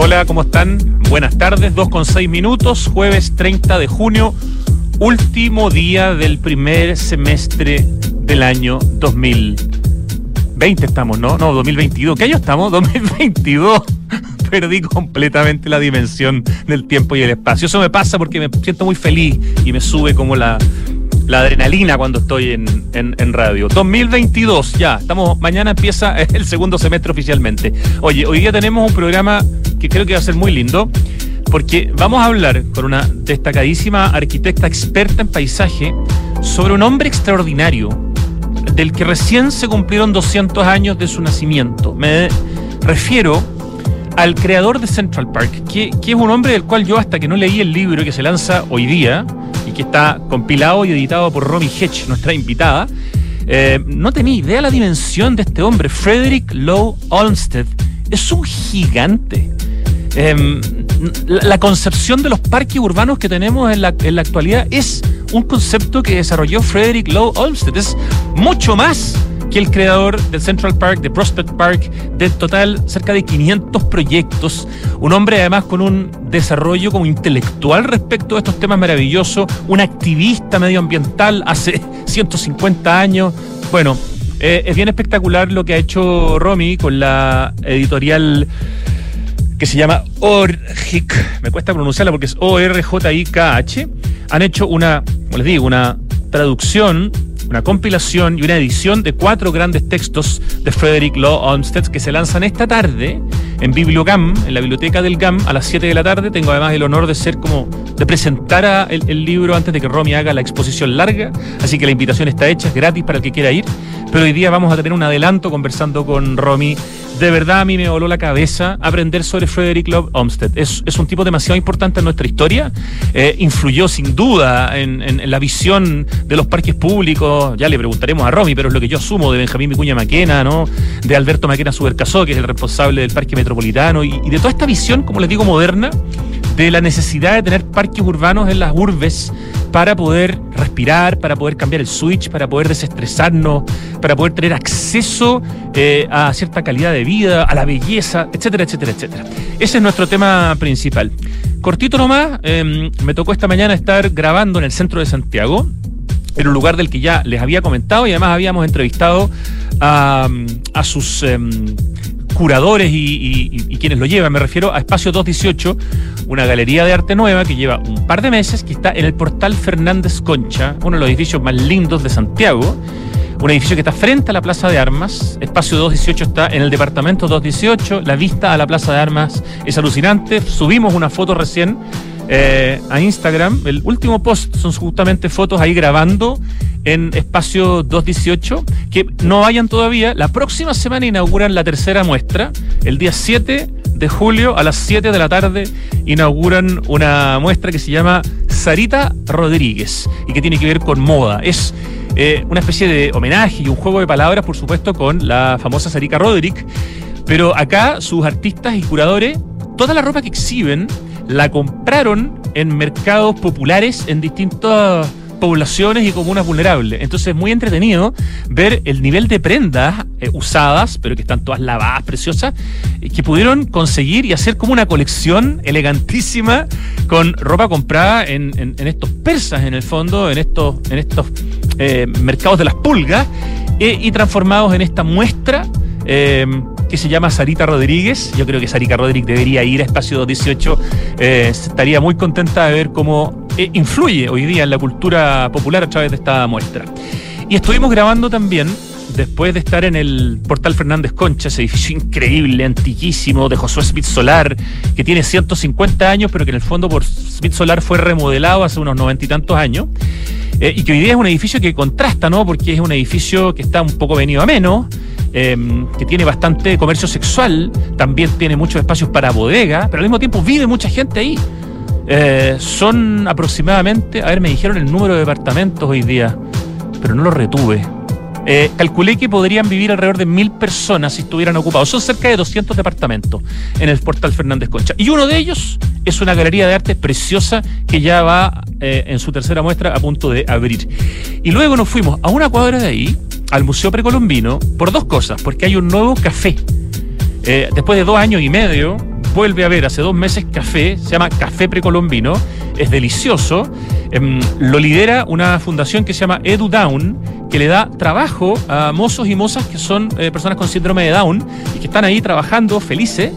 Hola, ¿cómo están? Buenas tardes, 2 con 6 minutos, jueves 30 de junio, último día del primer semestre del año 2020 estamos, ¿no? No, 2022. ¿Qué año estamos? 2022. Perdí completamente la dimensión del tiempo y el espacio. Eso me pasa porque me siento muy feliz y me sube como la, la adrenalina cuando estoy en, en, radio. 2022, ya, estamos, mañana empieza el segundo semestre oficialmente. Oye, hoy día tenemos un programa que creo que va a ser muy lindo, porque vamos a hablar con una destacadísima arquitecta experta en paisaje sobre un hombre extraordinario, del que recién se cumplieron 200 años de su nacimiento. Me refiero al creador de Central Park, que, que, es un hombre del cual yo hasta que no leí el libro que se lanza hoy día, que está compilado y editado por Romy Hedge, nuestra invitada, eh, no tenía idea la dimensión de este hombre. Frederick Lowe Olmsted es un gigante. Em, la, concepción de los parques urbanos que tenemos en la, en la actualidad es un concepto que desarrolló Frederick Lowe Olmsted. Es mucho más que el creador del Central Park, de Prospect Park, de total cerca de 500 proyectos. Un hombre además con un desarrollo como intelectual respecto a estos temas maravillosos, un activista medioambiental hace 150 años. Bueno, eh, es bien espectacular lo que ha hecho Romy con la editorial que se llama ORJIK. Me cuesta pronunciarla porque es O-R-J-I-K-H. Han hecho una, como les digo, una traducción una compilación y una edición de cuatro grandes textos de Frederick Law Olmsted que se lanzan esta tarde en Bibliogam, en la biblioteca del GAM, a las 7 de la tarde. Tengo además el honor de ser como, de presentar el, libro antes de que Romy haga la exposición larga, así que la invitación está hecha, es gratis para el que quiera ir. Pero hoy día vamos a tener un adelanto conversando con Romy de verdad a mí me voló la cabeza aprender sobre Frederick Love Olmsted. Es, un tipo demasiado importante en nuestra historia. Eh, influyó sin duda en, la visión de los parques públicos. Ya le preguntaremos a Romy, pero es lo que yo asumo de Benjamín Vicuña Maquena, ¿no? De Alberto Maquena Subercasó, que es el responsable del Parque Metropolitano, y, y de toda esta visión, como les digo, moderna de la necesidad de tener parques urbanos en las urbes para poder respirar, para poder cambiar el switch, para poder desestresarnos, para poder tener acceso eh, a cierta calidad de vida, a la belleza, etcétera, etcétera, etcétera. Ese es nuestro tema principal. Cortito nomás, em, me tocó esta mañana estar grabando en el centro de Santiago, en un lugar del que ya les había comentado y además habíamos entrevistado a, sus em, curadores y, quienes lo llevan. Me refiero a Espacio 218, una galería de arte nueva que lleva un par de meses, que está en el portal Fernández Concha, uno de los edificios más lindos de Santiago. Un edificio que está frente a la Plaza de Armas. Espacio 218 está en el departamento 218. La vista a la Plaza de Armas es alucinante. Subimos una foto recién eh, a Instagram. El último post son justamente fotos ahí grabando en espacio 218. Que no vayan todavía. La próxima semana inauguran la tercera muestra. El día 7 de julio a las 7 de la tarde inauguran una muestra que se llama Sarita Rodríguez y que tiene que ver con moda. Es eh, una especie de homenaje y un juego de palabras, por supuesto, con la famosa Sarita Rodríguez. Pero acá sus artistas y curadores, toda la ropa que exhiben la compraron en mercados populares en distintas poblaciones y comunas vulnerables. Entonces es muy entretenido ver el nivel de prendas eh, usadas, pero que están todas lavadas, preciosas, eh, que pudieron conseguir y hacer como una colección elegantísima con ropa comprada en, estos persas, en el fondo, en estos, en estos eh, mercados de las pulgas, y transformados en esta muestra que se llama Sarita Rodríguez. Yo creo que Sarita Rodríguez debería ir a Espacio 218. Eh, estaría muy contenta de ver cómo eh, influye hoy día en la cultura popular a través de esta muestra. Y estuvimos grabando también después de estar en el Portal Fernández Concha, ese edificio increíble, antiquísimo, de Josué Smith Solar, que tiene 150 años, pero que en el fondo por Smith Solar fue remodelado hace unos noventa y tantos años, eh, y que hoy día es un edificio que contrasta, ¿no? Porque es un edificio que está un poco venido a menos, Em, que tiene bastante comercio sexual, también tiene muchos espacios para bodega, pero al mismo tiempo vive mucha gente ahí. Eh, son aproximadamente, a ver, me dijeron el número de departamentos hoy día, pero no lo retuve. Eh, calculé que podrían vivir alrededor de mil personas si estuvieran ocupados. Son cerca de 200 departamentos en el portal Fernández Concha. Y uno de ellos es una galería de arte preciosa que ya va eh, en su tercera muestra a punto de abrir. Y luego nos fuimos a una cuadra de ahí, al Museo Precolombino, por dos cosas. Porque hay un nuevo café. Eh, después de dos años y medio, vuelve a ver hace dos meses café, se llama Café Precolombino, es delicioso. Em, lo lidera una fundación que se llama Edu Down, que le da trabajo a mozos y mozas que son eh, personas con síndrome de Down y que están ahí trabajando felices.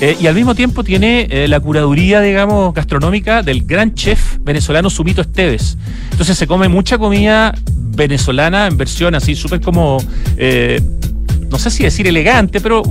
Eh, y al mismo tiempo tiene eh, la curaduría, digamos, gastronómica del gran chef venezolano Sumito Esteves. Entonces se come mucha comida venezolana en versión así, súper como, no sé si decir elegante, pero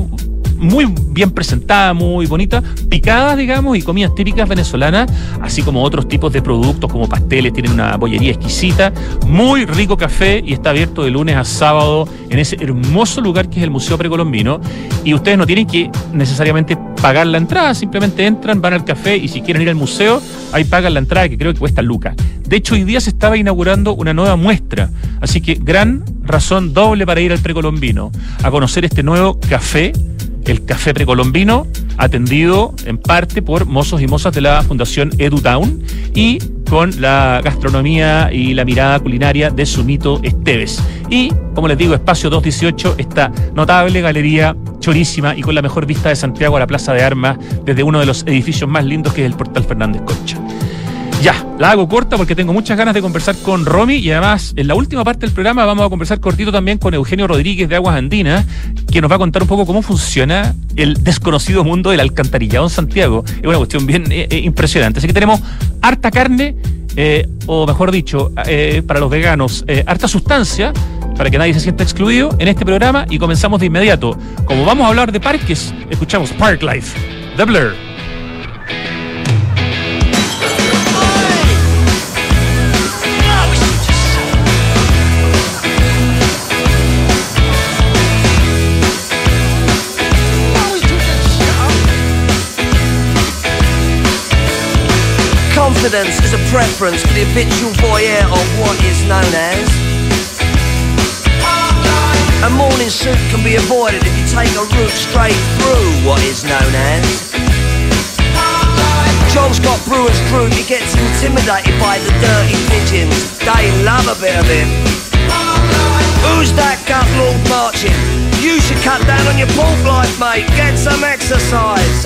muy bien presentada, muy bonita, picadas, digamos, y comidas típicas venezolanas, así como otros tipos de productos como pasteles, tienen una bollería exquisita, muy rico café y está abierto de lunes a sábado en ese hermoso lugar que es el Museo Precolombino. Y ustedes no tienen que necesariamente pagar la entrada, simplemente entran, van al café y si quieren ir al museo, ahí pagan la entrada que creo que cuesta lucas. De hecho, hoy día se estaba inaugurando una nueva muestra, así que gran razón doble para ir al precolombino, a conocer este nuevo café el café precolombino, atendido en parte por mozos y mozas de la Fundación EduTown y con la gastronomía y la mirada culinaria de Sumito Esteves. Y, como les digo, Espacio 218, esta notable galería chorísima y con la mejor vista de Santiago a la Plaza de Armas desde uno de los edificios más lindos que es el Portal Fernández Concha. Ya, la hago corta porque tengo muchas ganas de conversar con Romy y además en la última parte del programa vamos a conversar cortito también con Eugenio Rodríguez de Aguas Andinas, que nos va a contar un poco cómo funciona el desconocido mundo del alcantarillado en Santiago. Es una cuestión bien eh, eh, impresionante. Así que tenemos harta carne, eh, o mejor dicho, para los veganos, harta sustancia para que nadie se sienta excluido en este programa y comenzamos de inmediato. Como vamos a hablar de parques, escuchamos Park Life, The Blur. Is a preference for the habitual voyeur of what is known as. A morning suit can be avoided if you take a route straight through what is known as. John's got brewer's crew, he gets intimidated by the dirty pigeons. They love a bit of him. Who's that gut lord marching? You should cut down on your pork life, mate. Get some exercise.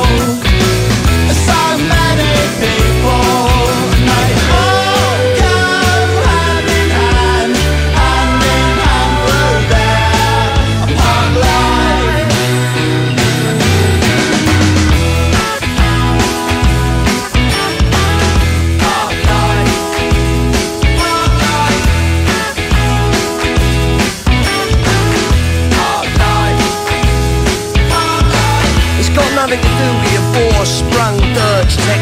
people.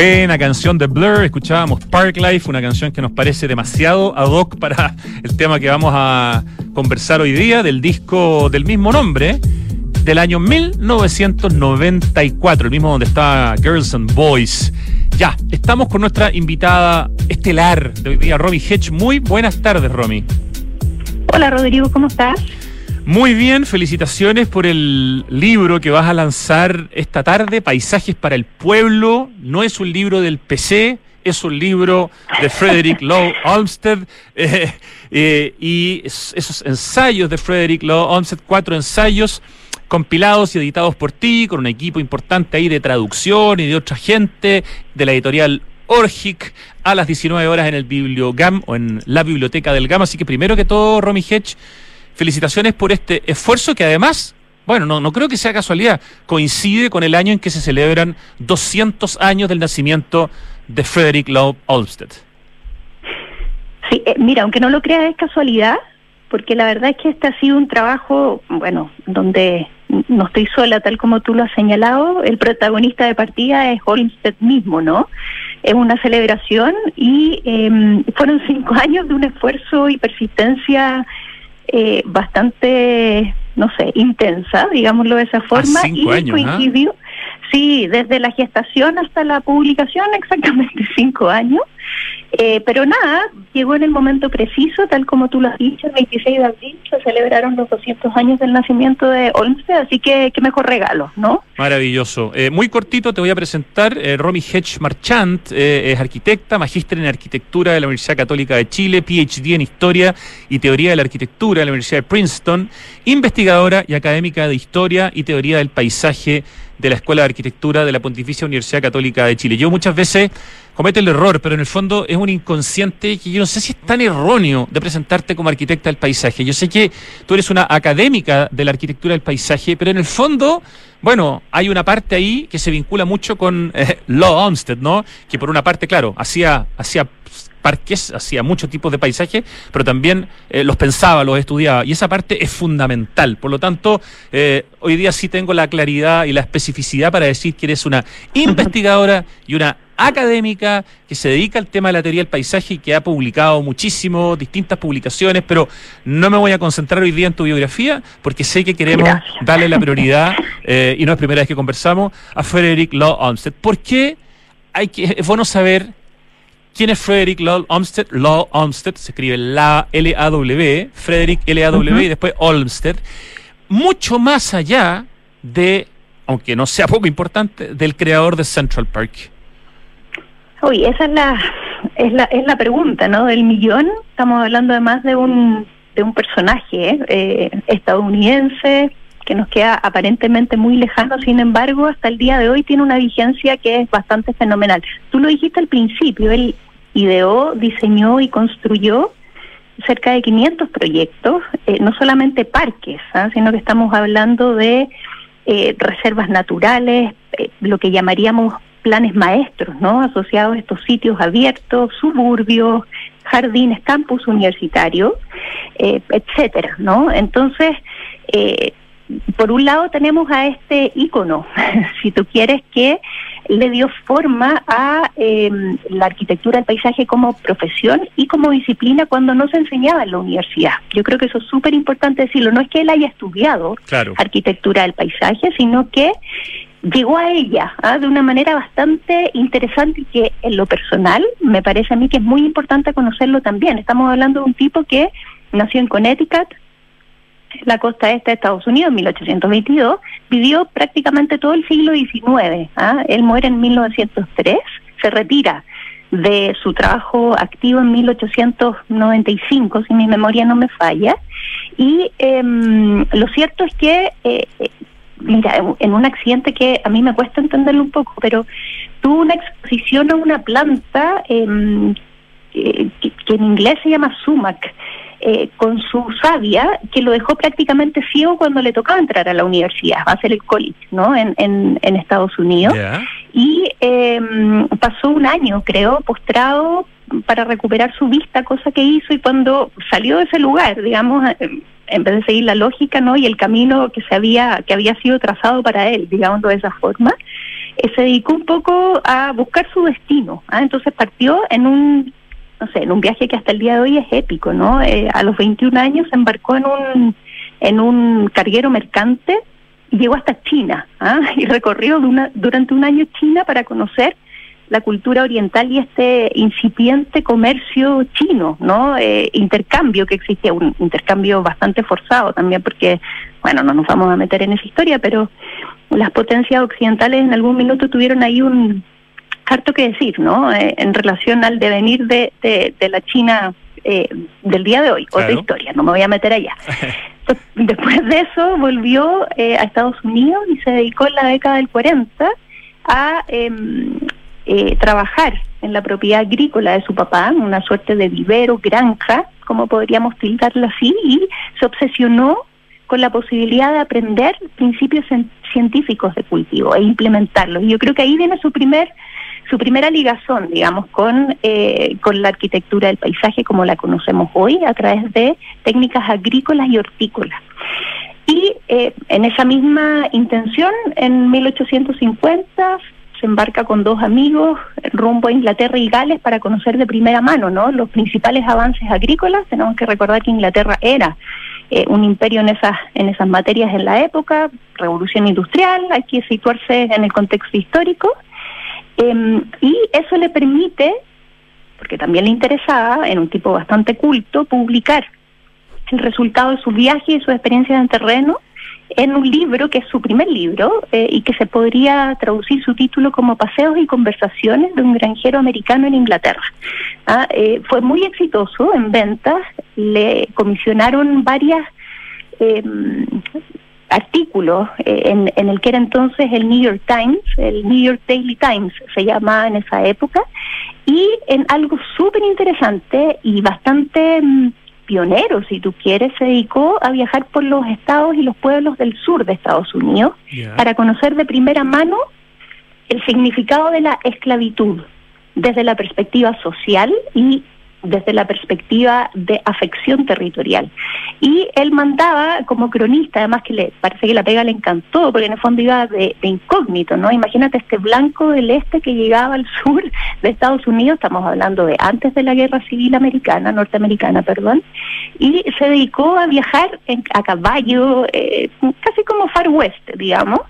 Buena canción de Blur, escuchábamos Park Life, una canción que nos parece demasiado ad hoc para el tema que vamos a conversar hoy día, del disco del mismo nombre, del año 1994, el mismo donde está Girls and Boys. Ya, estamos con nuestra invitada estelar de hoy día, Romy Hedge. Muy buenas tardes, Romy. Hola, Rodrigo, ¿cómo estás? Muy bien, felicitaciones por el libro que vas a lanzar esta tarde, Paisajes para el Pueblo. No es un libro del PC, es un libro de Frederick Law Olmsted eh, eh, y esos ensayos de Frederick Law Olmsted, cuatro ensayos compilados y editados por ti, con un equipo importante ahí de traducción y de otra gente, de la editorial Orgic, a las 19 horas en el Bibliogam o en la biblioteca del GAM. Así que primero que todo, Romy Hedge, felicitaciones por este esfuerzo que además, bueno, no, no creo que sea casualidad, coincide con el año en que se celebran 200 años del nacimiento de Frederick Law Olmsted. Sí, eh, mira, aunque no lo creas es casualidad, porque la verdad es que este ha sido un trabajo, bueno, donde no estoy sola, tal como tú lo has señalado, el protagonista de partida es Olmsted mismo, ¿no? Es una celebración y em, fueron cinco años de un esfuerzo y persistencia eh, bastante, no sé, intensa, digámoslo de esa forma, y años, coincidió, sí, desde la gestación hasta la publicación, exactamente cinco años. Eh, pero nada, llegó en el momento preciso, tal como tú lo has dicho, el 26 de abril se celebraron los 200 años del nacimiento de Olmsted, así que qué mejor regalo, ¿no? Maravilloso. Eh, muy cortito te voy a presentar, eh, Romy Hedge Marchant eh, es arquitecta, magíster en arquitectura de la Universidad Católica de Chile, PhD en historia y teoría de la arquitectura de la Universidad de Princeton, investigadora y académica de historia y teoría del paisaje de la Escuela de Arquitectura de la Pontificia Universidad Católica de Chile. Yo muchas veces cometo el error, pero en el fondo es un inconsciente que yo no sé si es tan erróneo de presentarte como arquitecta del paisaje. Yo sé que tú eres una académica de la arquitectura del paisaje, pero en el fondo, bueno, hay una parte ahí que se vincula mucho con eh, Law Olmsted, ¿no? Que por una parte, claro, hacía, hacía parques, hacía muchos tipos de paisajes, pero también eh, los pensaba, los estudiaba, y esa parte es fundamental. Por lo tanto, eh, hoy día sí tengo la claridad y la especificidad para decir que eres una investigadora y una académica que se dedica al tema de la teoría del paisaje y que ha publicado muchísimo, distintas publicaciones, pero no me voy a concentrar hoy día en tu biografía porque sé que queremos darle la prioridad, eh, y no es primera vez que conversamos, a Frederick Law Olmsted. ¿Por qué hay que, es bueno saber ¿Quién es Frederick Law Olmsted? Law Olmsted, se escribe la L-A-W, Frederick L-A-W y después Olmsted. Mucho más allá de, aunque no sea poco importante, del creador de Central Park. Uy, esa es la, es la, es la pregunta, ¿no? Del millón. Estamos hablando además de un, de un personaje ¿eh? Eh, estadounidense que nos queda aparentemente muy lejano, sin embargo, hasta el día de hoy tiene una vigencia que es bastante fenomenal. Tú lo dijiste al principio, él ideó, diseñó y construyó cerca de 500 proyectos, eh, no solamente parques, ¿ah? sino que estamos hablando de eh, reservas naturales, eh, lo que llamaríamos planes maestros, ¿no? Asociados a estos sitios abiertos, suburbios, jardines, campus universitarios, etcétera, ¿no? Entonces, por un lado tenemos a este ícono, si tú quieres, que le dio forma a em, la arquitectura del paisaje como profesión y como disciplina cuando no se enseñaba en la universidad. Yo creo que eso es súper importante decirlo. No es que él haya estudiado arquitectura del paisaje, sino que llegó a ella ¿ah? de una manera bastante interesante y que en lo personal me parece a mí que es muy importante conocerlo también. Estamos hablando de un tipo que nació en Connecticut, la costa este de Estados Unidos, en 1822, vivió prácticamente todo el siglo XIX. ¿ah? Él muere en 1903, se retira de su trabajo activo en 1895, si mi memoria no me falla. Y em, lo cierto es que, eh, eh, mira, en un accidente que a mí me cuesta entenderlo un poco, pero tuvo una exposición a una planta em, que, que en inglés se llama sumac eh, con su sabia que lo dejó prácticamente ciego cuando le tocaba entrar a la universidad, va a ser el college, ¿no? En, en, Estados Unidos. Y em, pasó un año, creo, postrado para recuperar su vista, cosa que hizo y cuando salió de ese lugar, digamos, em, en vez de seguir la lógica, ¿no? Y el camino que se había que había sido trazado para él, digamos de esa forma, eh, se dedicó un poco a buscar su destino. ¿ah? Entonces partió en un no sé, en un viaje que hasta el día de hoy es épico, ¿no? Eh, a los 21 años se embarcó en un, en un carguero mercante y llegó hasta China, ¿ah? y recorrió durante un año China para conocer la cultura oriental y este incipiente comercio chino, ¿no? Eh, intercambio que existía, un intercambio bastante forzado también, porque, bueno, no nos vamos a meter en esa historia, pero las potencias occidentales en algún minuto tuvieron ahí un harto que decir, ¿no? Eh, en relación al devenir de, de, la China eh, del día de hoy, otra historia, no me voy a meter allá. Después de eso volvió eh, a Estados Unidos y se dedicó en la década del 40 a em, trabajar en la propiedad agrícola de su papá, una suerte de vivero, granja, como podríamos tildarlo así, y se obsesionó con la posibilidad de aprender principios científicos de cultivo e implementarlos. Y yo creo que ahí viene su primer su primera ligazón, digamos, con, eh, con la arquitectura del paisaje como la conocemos hoy, a través de técnicas agrícolas y hortícolas. Y eh, en esa misma intención, en 1850 se embarca con dos amigos rumbo a Inglaterra y Gales para conocer de primera mano ¿no? los principales avances agrícolas. Tenemos que recordar que Inglaterra era eh, un imperio en esas, en esas materias en la época, revolución industrial, hay que situarse en el contexto histórico, em, y eso le permite, porque también le interesaba, en un tipo bastante culto, publicar el resultado de su viaje y su experiencia en terreno en un libro que es su primer libro eh, y que se podría traducir su título como Paseos y Conversaciones de un granjero americano en Inglaterra. Ah, eh, fue muy exitoso en ventas, le comisionaron varias em, artículos eh, en, en, el que era entonces el New York Times, el New York Daily Times se llamaba en esa época, y en algo súper interesante y bastante mm, pionero, si tú quieres, se dedicó a viajar por los estados y los pueblos del sur de Estados Unidos para conocer de primera mano el significado de la esclavitud desde la perspectiva social y desde la perspectiva de afección territorial. Y él mandaba como cronista, además que le parece que la pega le encantó, porque en el fondo iba de, incógnito, ¿no? Imagínate este blanco del este que llegaba al sur de Estados Unidos, estamos hablando de antes de la guerra civil americana, norteamericana, perdón, y se dedicó a viajar a caballo, eh, casi como Far West, digamos,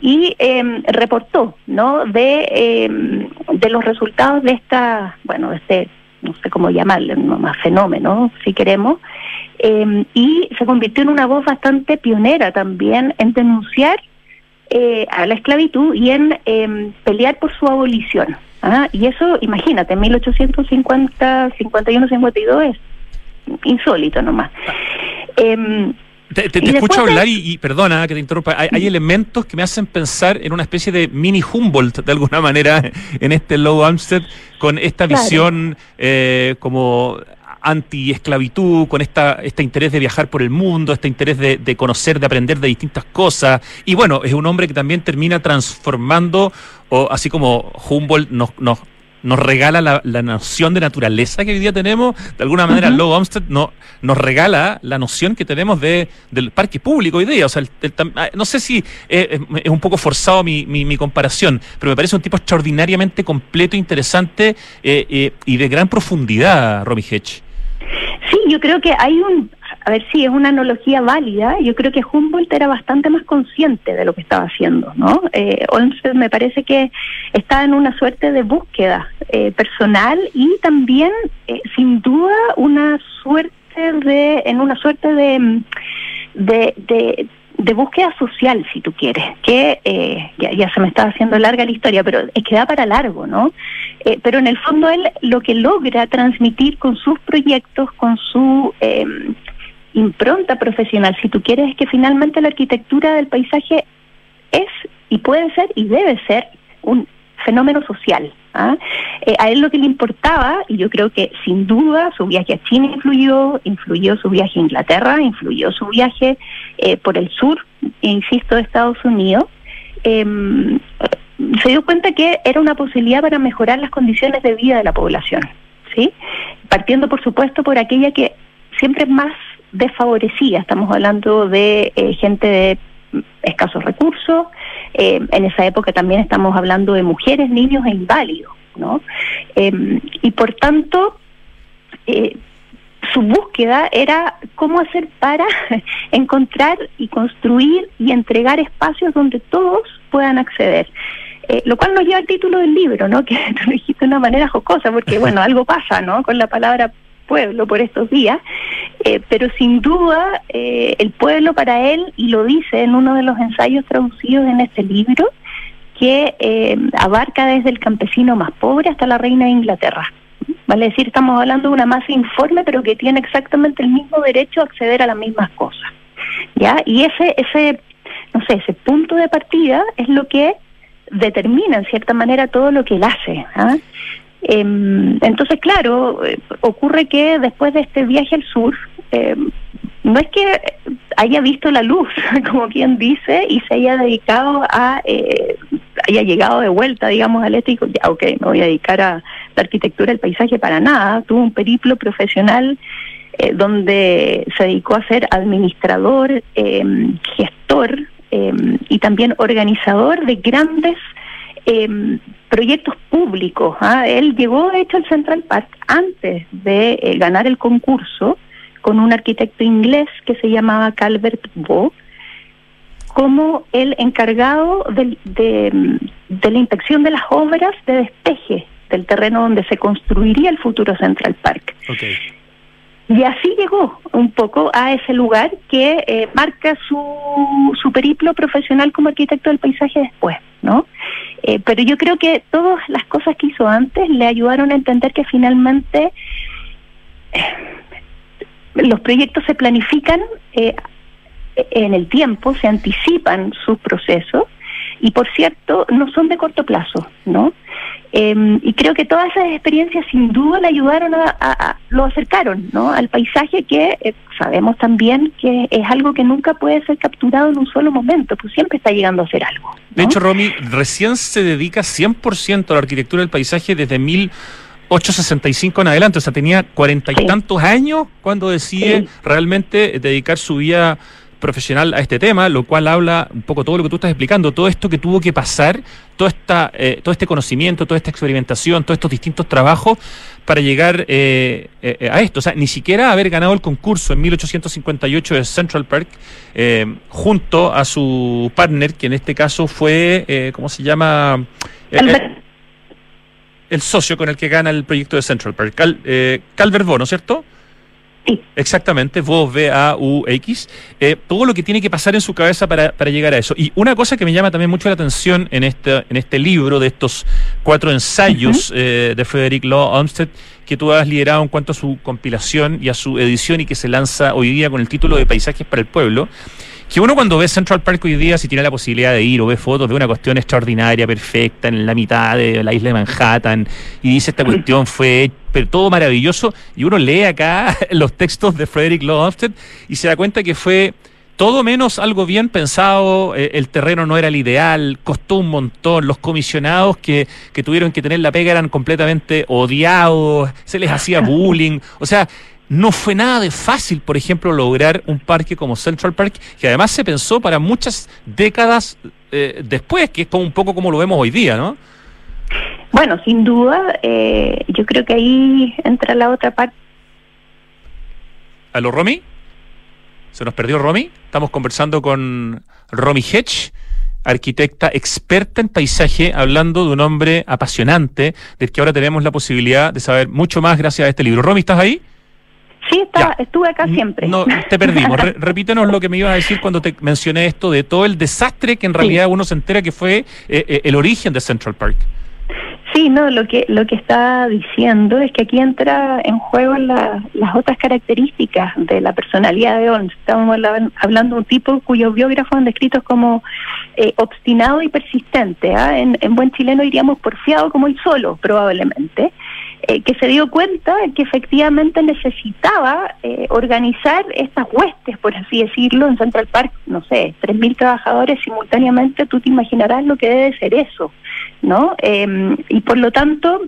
y em, reportó, ¿no? De, em, de los resultados de esta, bueno, de este no sé cómo llamarle, más fenómeno, si queremos, em, y se convirtió en una voz bastante pionera también en denunciar eh, a la esclavitud y en em, pelear por su abolición. ¿ah? Y eso, imagínate, en 1850, 51, 52 es insólito nomás. Eh, te, escucho hablar y, perdona que te interrumpa, hay, elementos que me hacen pensar en una especie de mini Humboldt de alguna manera en este Low Amstead con esta visión eh, como anti-esclavitud, con esta, este interés de viajar por el mundo, este interés de, conocer, de aprender de distintas cosas. Y bueno, es un hombre que también termina transformando, o así como Humboldt nos, nos, nos regala la, la, noción de naturaleza que hoy día tenemos, de alguna manera uh Low no, nos regala la noción que tenemos de, del parque público hoy día. O sea, ah, no sé si es, un poco forzado mi, mi, comparación, pero me parece un tipo extraordinariamente completo, interesante eh, eh, y de gran profundidad, Romy Hedge. Sí, yo creo que hay un, a ver si es una analogía válida, yo creo que Humboldt era bastante más consciente de lo que estaba haciendo, ¿no? Eh, me parece que estaba en una suerte de búsqueda eh, personal y también, eh, sin duda, una suerte de, en una suerte de, de, de, búsqueda social, si tú quieres, que eh, ya, ya, se me está haciendo larga la historia, pero es que da para largo, ¿no? pero en el fondo él lo que logra transmitir con sus proyectos, con su impronta profesional, si tú quieres, es que finalmente la arquitectura del paisaje es y puede ser y debe ser un fenómeno social. ¿ah? Eh, a él lo que le importaba, y yo creo que sin duda su viaje a China influyó, influyó su viaje a Inglaterra, influyó su viaje eh, por el sur, insisto, de Estados Unidos, em, se dio cuenta que era una posibilidad para mejorar las condiciones de vida de la población, ¿sí? Partiendo, por supuesto, por aquella que siempre es más desfavorecida. Estamos hablando de eh, gente de escasos recursos. Eh, en esa época también estamos hablando de mujeres, niños e inválidos, ¿no? Em, y por tanto, eh, su búsqueda era cómo hacer para encontrar y construir y entregar espacios donde todos puedan acceder. Eh, lo cual nos lleva al título del libro, ¿no? Que lo dijiste de una manera jocosa, porque bueno, algo pasa, ¿no? Con la palabra pueblo por estos días, eh, pero sin duda eh, el pueblo para él, y lo dice en uno de los ensayos traducidos en este libro, que eh, abarca desde el campesino más pobre hasta la reina de Inglaterra. Vale decir, estamos hablando de una masa informe, pero que tiene exactamente el mismo derecho a acceder a las mismas cosas. ¿Ya? Y ese, ese, no sé, ese punto de partida es lo que determina en cierta manera todo lo que él hace. ¿ah? Em, entonces, claro, ocurre que después de este viaje al sur, eh, no es que haya visto la luz, como quien dice, y se haya dedicado a, eh, haya llegado de vuelta, digamos, al este y dijo, ya, ok, me voy a dedicar a la arquitectura del paisaje para nada. Tuvo un periplo profesional eh, donde se dedicó a ser administrador, em, gestor em, y también organizador de grandes proyectos públicos. ¿ah? Él llegó, de hecho, al Central Park antes de eh, ganar el concurso con un arquitecto inglés que se llamaba Calvert Bo, como el encargado de, de, la inspección de las obras de despeje del terreno donde se construiría el futuro Central Park. Y así llegó un poco a ese lugar que eh, marca su, su periplo profesional como arquitecto del paisaje después, ¿no? Eh, pero yo creo que todas las cosas que hizo antes le ayudaron a entender que finalmente eh, los proyectos se planifican en el tiempo, se anticipan sus procesos y por cierto no son de corto plazo, ¿no? Em, y creo que todas esas experiencias sin duda le ayudaron a, lo acercaron, ¿no? Al paisaje que eh, sabemos también que es algo que nunca puede ser capturado en un solo momento, pues siempre está llegando a ser algo. De hecho, Romy, recién se dedica 100% a la arquitectura del paisaje desde 1865 en adelante, o sea, tenía cuarenta y tantos años cuando decide realmente dedicar su vida profesional a este tema, lo cual habla un poco todo lo que tú estás explicando, todo esto que tuvo que pasar, toda esta, eh, todo este conocimiento, toda esta experimentación, todos estos distintos trabajos para llegar eh, eh, a esto. O sea, ni siquiera haber ganado el concurso en 1858 de Central Park junto a su partner, que en este caso fue, ¿cómo se llama? el socio con el que gana el proyecto de Central Park, Cal, Calvert Bono, ¿cierto? Exactamente, vos V-A-U-X. Eh, todo lo que tiene que pasar en su cabeza para, para, llegar a eso. Y una cosa que me llama también mucho la atención en este, en este libro de estos cuatro ensayos eh, de Frederick Law Olmsted, que tú has liderado en cuanto a su compilación y a su edición y que se lanza hoy día con el título de Paisajes para el Pueblo, que uno cuando ve Central Park hoy día, si tiene la posibilidad de ir o ve fotos, ve una cuestión extraordinaria, perfecta, en la mitad de la isla de Manhattan, y dice esta cuestión fue pero todo maravilloso, y uno lee acá los textos de Frederick Law y se da cuenta que fue todo menos algo bien pensado, eh, el terreno no era el ideal, costó un montón, los comisionados que, que tuvieron que tener la pega eran completamente odiados, se les hacía bullying, o sea, no fue nada de fácil, por ejemplo, lograr un parque como Central Park, que además se pensó para muchas décadas eh, después, que es como un poco como lo vemos hoy día, ¿no? Bueno, sin duda, eh, yo creo que ahí entra la otra parte. ¿Aló, Romy? ¿Se nos perdió Romy? Estamos conversando con Romy Hedge, arquitecta experta en paisaje, hablando de un hombre apasionante, del que ahora tenemos la posibilidad de saber mucho más gracias a este libro. Romy, ¿estás ahí? Sí, estuve acá siempre. No, te perdimos. repítenos lo que me ibas a decir cuando te mencioné esto de todo el desastre que en realidad uno se entera que fue eh, eh, el origen de Central Park. Sí, no, lo que lo que está diciendo es que aquí entra en juego las otras características de la personalidad de Holmes. Estamos hablando de un tipo cuyos biógrafos han descrito como eh, obstinado y persistente. ¿ah? En, en, buen chileno diríamos porfiado como el solo, probablemente. Eh, que se dio cuenta que efectivamente necesitaba eh, organizar estas huestes, por así decirlo, en Central Park, no sé, 3.000 trabajadores simultáneamente, tú te imaginarás lo que debe ser eso, ¿no? Em, y por lo tanto,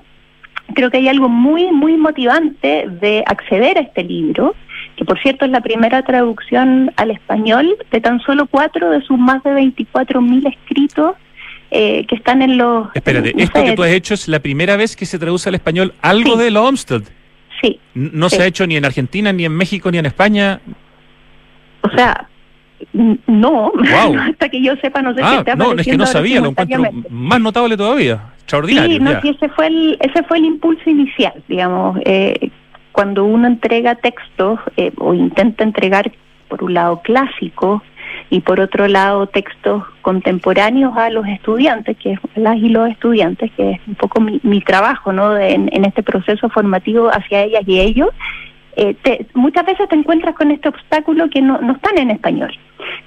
creo que hay algo muy, muy motivante de acceder a este libro, que por cierto es la primera traducción al español de tan solo cuatro de sus más de 24.000 escritos eh, que están en los... Espérate, esto que tú has hecho es la primera vez que se traduce al español algo de lo Sí. No se ha hecho ni en Argentina, ni en México, ni en España. O sea, No, hasta que yo sepa, no sé ah, si No, es que no sabía, lo encuentro más notable todavía, extraordinario. Sí, no, ese fue el, ese fue el impulso inicial, digamos. Eh, cuando uno entrega textos eh, o intenta entregar, por un lado, clásicos y por otro lado, textos contemporáneos a los estudiantes, que es las y los estudiantes, que es un poco mi, trabajo, ¿no? en, en este proceso formativo hacia ellas y ellos, eh, muchas veces te encuentras con este obstáculo que no, no están en español.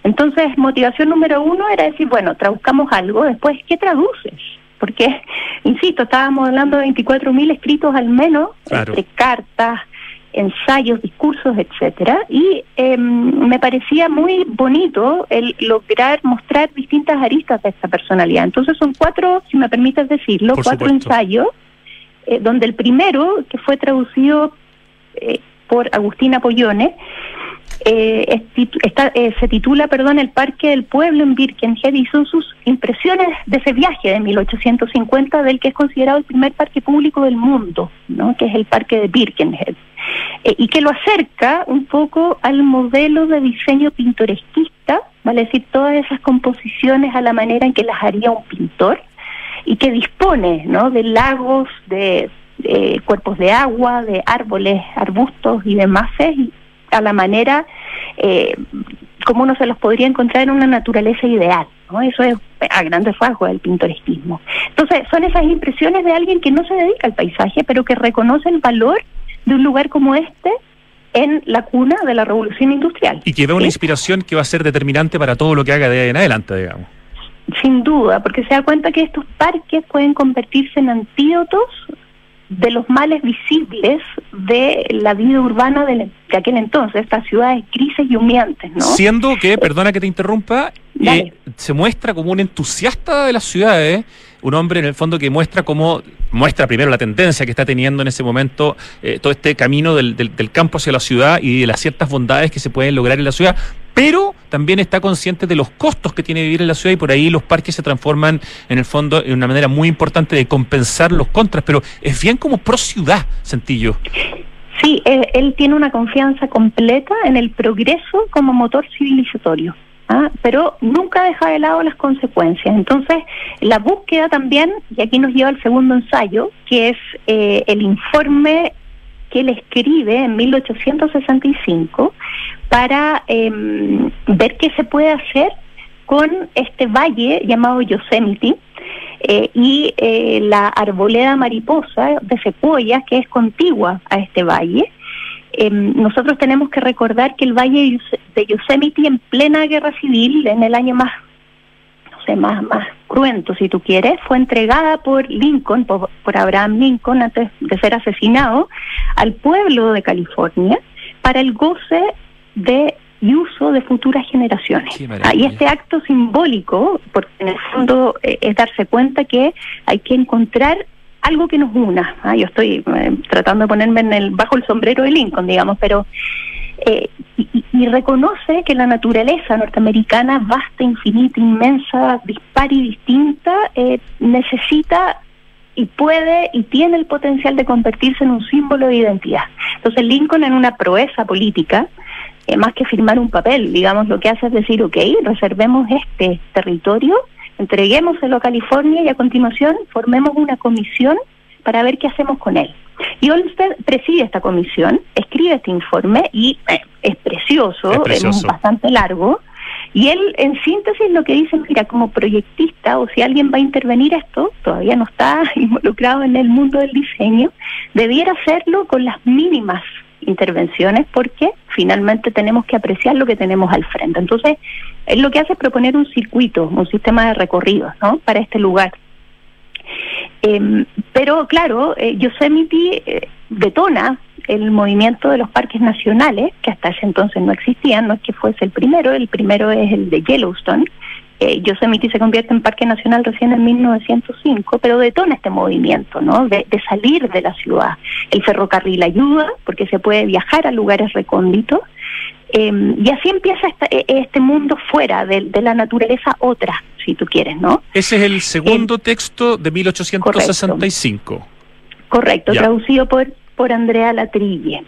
Entonces, motivación número uno era decir, bueno, traduzcamos algo, después, ¿qué traduces? Porque, insisto, estábamos hablando de 24.000 escritos al menos, entre cartas, ensayos, discursos, etcétera, y em, me parecía muy bonito el lograr mostrar distintas aristas de esta personalidad. Entonces son cuatro, si me permites decirlo, cuatro ensayos, eh, donde el primero, que fue traducido eh, por Agustina Pollone. Eh, eh, se titula, perdón, El Parque del Pueblo en Birkenhead y son sus impresiones de ese viaje de 1850 del que es considerado el primer parque público del mundo, ¿no? que es el Parque de Birkenhead, eh, y que lo acerca un poco al modelo de diseño pintoresquista, vale decir, todas esas composiciones a la manera en que las haría un pintor, y que dispone ¿no? de lagos, de cuerpos de agua, de árboles, arbustos y demás, a la manera eh, como uno se los podría encontrar en una naturaleza ideal. ¿no? Eso es a grandes rasgos el pintoresquismo. Entonces, son esas impresiones de alguien que no se dedica al paisaje, pero que reconoce el valor de un lugar como este en la cuna de la revolución industrial. Y que ve una inspiración que va a ser determinante para todo lo que haga de ahí en adelante, digamos. Sin duda, porque se da cuenta que estos parques pueden convertirse en antídotos de los males visibles de la vida urbana de, aquel entonces, estas ciudades grises y humeantes, ¿no? Siendo que, perdona que te interrumpa, eh, se muestra como un entusiasta de las ciudades, un hombre en el fondo que muestra cómo, muestra primero la tendencia que está teniendo en ese momento eh, todo este camino del, del, campo hacia la ciudad y de las ciertas bondades que se pueden lograr en la ciudad, pero también está consciente de los costos que tiene vivir en la ciudad y por ahí los parques se transforman en el fondo en una manera muy importante de compensar los contras, pero es bien como pro ciudad, Sentillo. Sí, él, tiene una confianza completa en el progreso como motor civilizatorio. ¿ah? pero nunca deja de lado las consecuencias. Entonces, la búsqueda también, y aquí nos lleva al segundo ensayo, que es eh, el informe que él escribe en 1865 para em, ver qué se puede hacer con este valle llamado Yosemite eh, y eh, la arboleda mariposa de secuoyas que es contigua a este valle. Em, nosotros tenemos que recordar que el valle de Yosemite en plena guerra civil, en el año más más, más cruento, si tú quieres, fue entregada por Lincoln, por, Abraham Lincoln, antes de ser asesinado, al pueblo de California para el goce de y uso de futuras generaciones. Y este acto simbólico, porque en el fondo eh, es darse cuenta que hay que encontrar algo que nos una. Ah, yo estoy eh, tratando de ponerme en el bajo el sombrero de Lincoln, digamos, pero eh, y, reconoce que la naturaleza norteamericana, vasta, infinita, inmensa, dispar y distinta, eh, necesita y puede y tiene el potencial de convertirse en un símbolo de identidad. Entonces Lincoln en una proeza política, eh, más que firmar un papel, digamos, lo que hace es decir, ok, reservemos este territorio, entreguémoselo a California y a continuación formemos una comisión para ver qué hacemos con él. Y Olmsted preside esta comisión, escribe este informe y eh, es, precioso, es, bastante largo. Y él, en síntesis, lo que dice, mira, como proyectista, o si alguien va a intervenir esto, todavía no está involucrado en el mundo del diseño, debiera hacerlo con las mínimas intervenciones porque finalmente tenemos que apreciar lo que tenemos al frente. Entonces, él lo que hace es proponer un circuito, un sistema de recorridos, ¿no? Para este lugar. Eh, pero claro, eh, Yosemite eh, detona el movimiento de los parques nacionales, que hasta ese entonces no existían, no es que fuese el primero, el primero es el de Yellowstone. Eh, Yosemite se convierte en parque nacional recién en 1905, pero detona este movimiento, ¿no? De, salir de la ciudad. El ferrocarril ayuda porque se puede viajar a lugares recónditos. Eh, y así empieza e, este mundo fuera de, de la naturaleza otra, si tú quieres, ¿no? Ese es el segundo texto de 1865. Correcto, traducido por, por Andrea Latrille.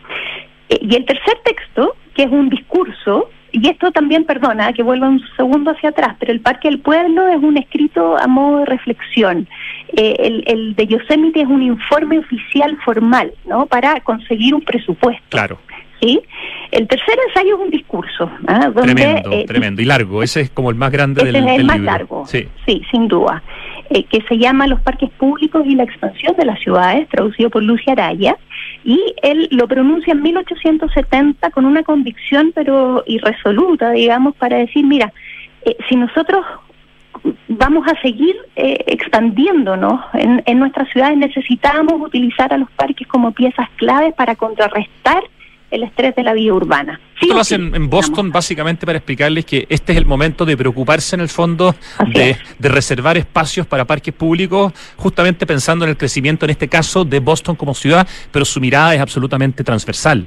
Eh, y el tercer texto, que es un discurso y esto también, perdona, que vuelva un segundo hacia atrás, pero el Parque del Pueblo es un escrito a modo de reflexión. Eh, el, el de Yosemite es un informe oficial formal, ¿no? Para conseguir un presupuesto. Claro. ¿Sí? El tercer ensayo es un discurso. ¿ah? tremendo, eh, tremendo. Y largo, ese es como el más grande del, es el más largo, sí. sin duda. Eh, que se llama Los parques públicos y la expansión de las ciudades, traducido por Lucia Araya, y él lo pronuncia en 1870 con una convicción pero irresoluta, digamos, para decir, mira, eh, si nosotros vamos a seguir expandiéndonos en, en nuestras ciudades, necesitamos utilizar a los parques como piezas claves para contrarrestar el estrés de la vida urbana. Esto lo hacen en Boston básicamente para explicarles que este es el momento de preocuparse en el fondo de, reservar espacios para parques públicos, justamente pensando en el crecimiento, en este caso, de Boston como ciudad, pero su mirada es absolutamente transversal.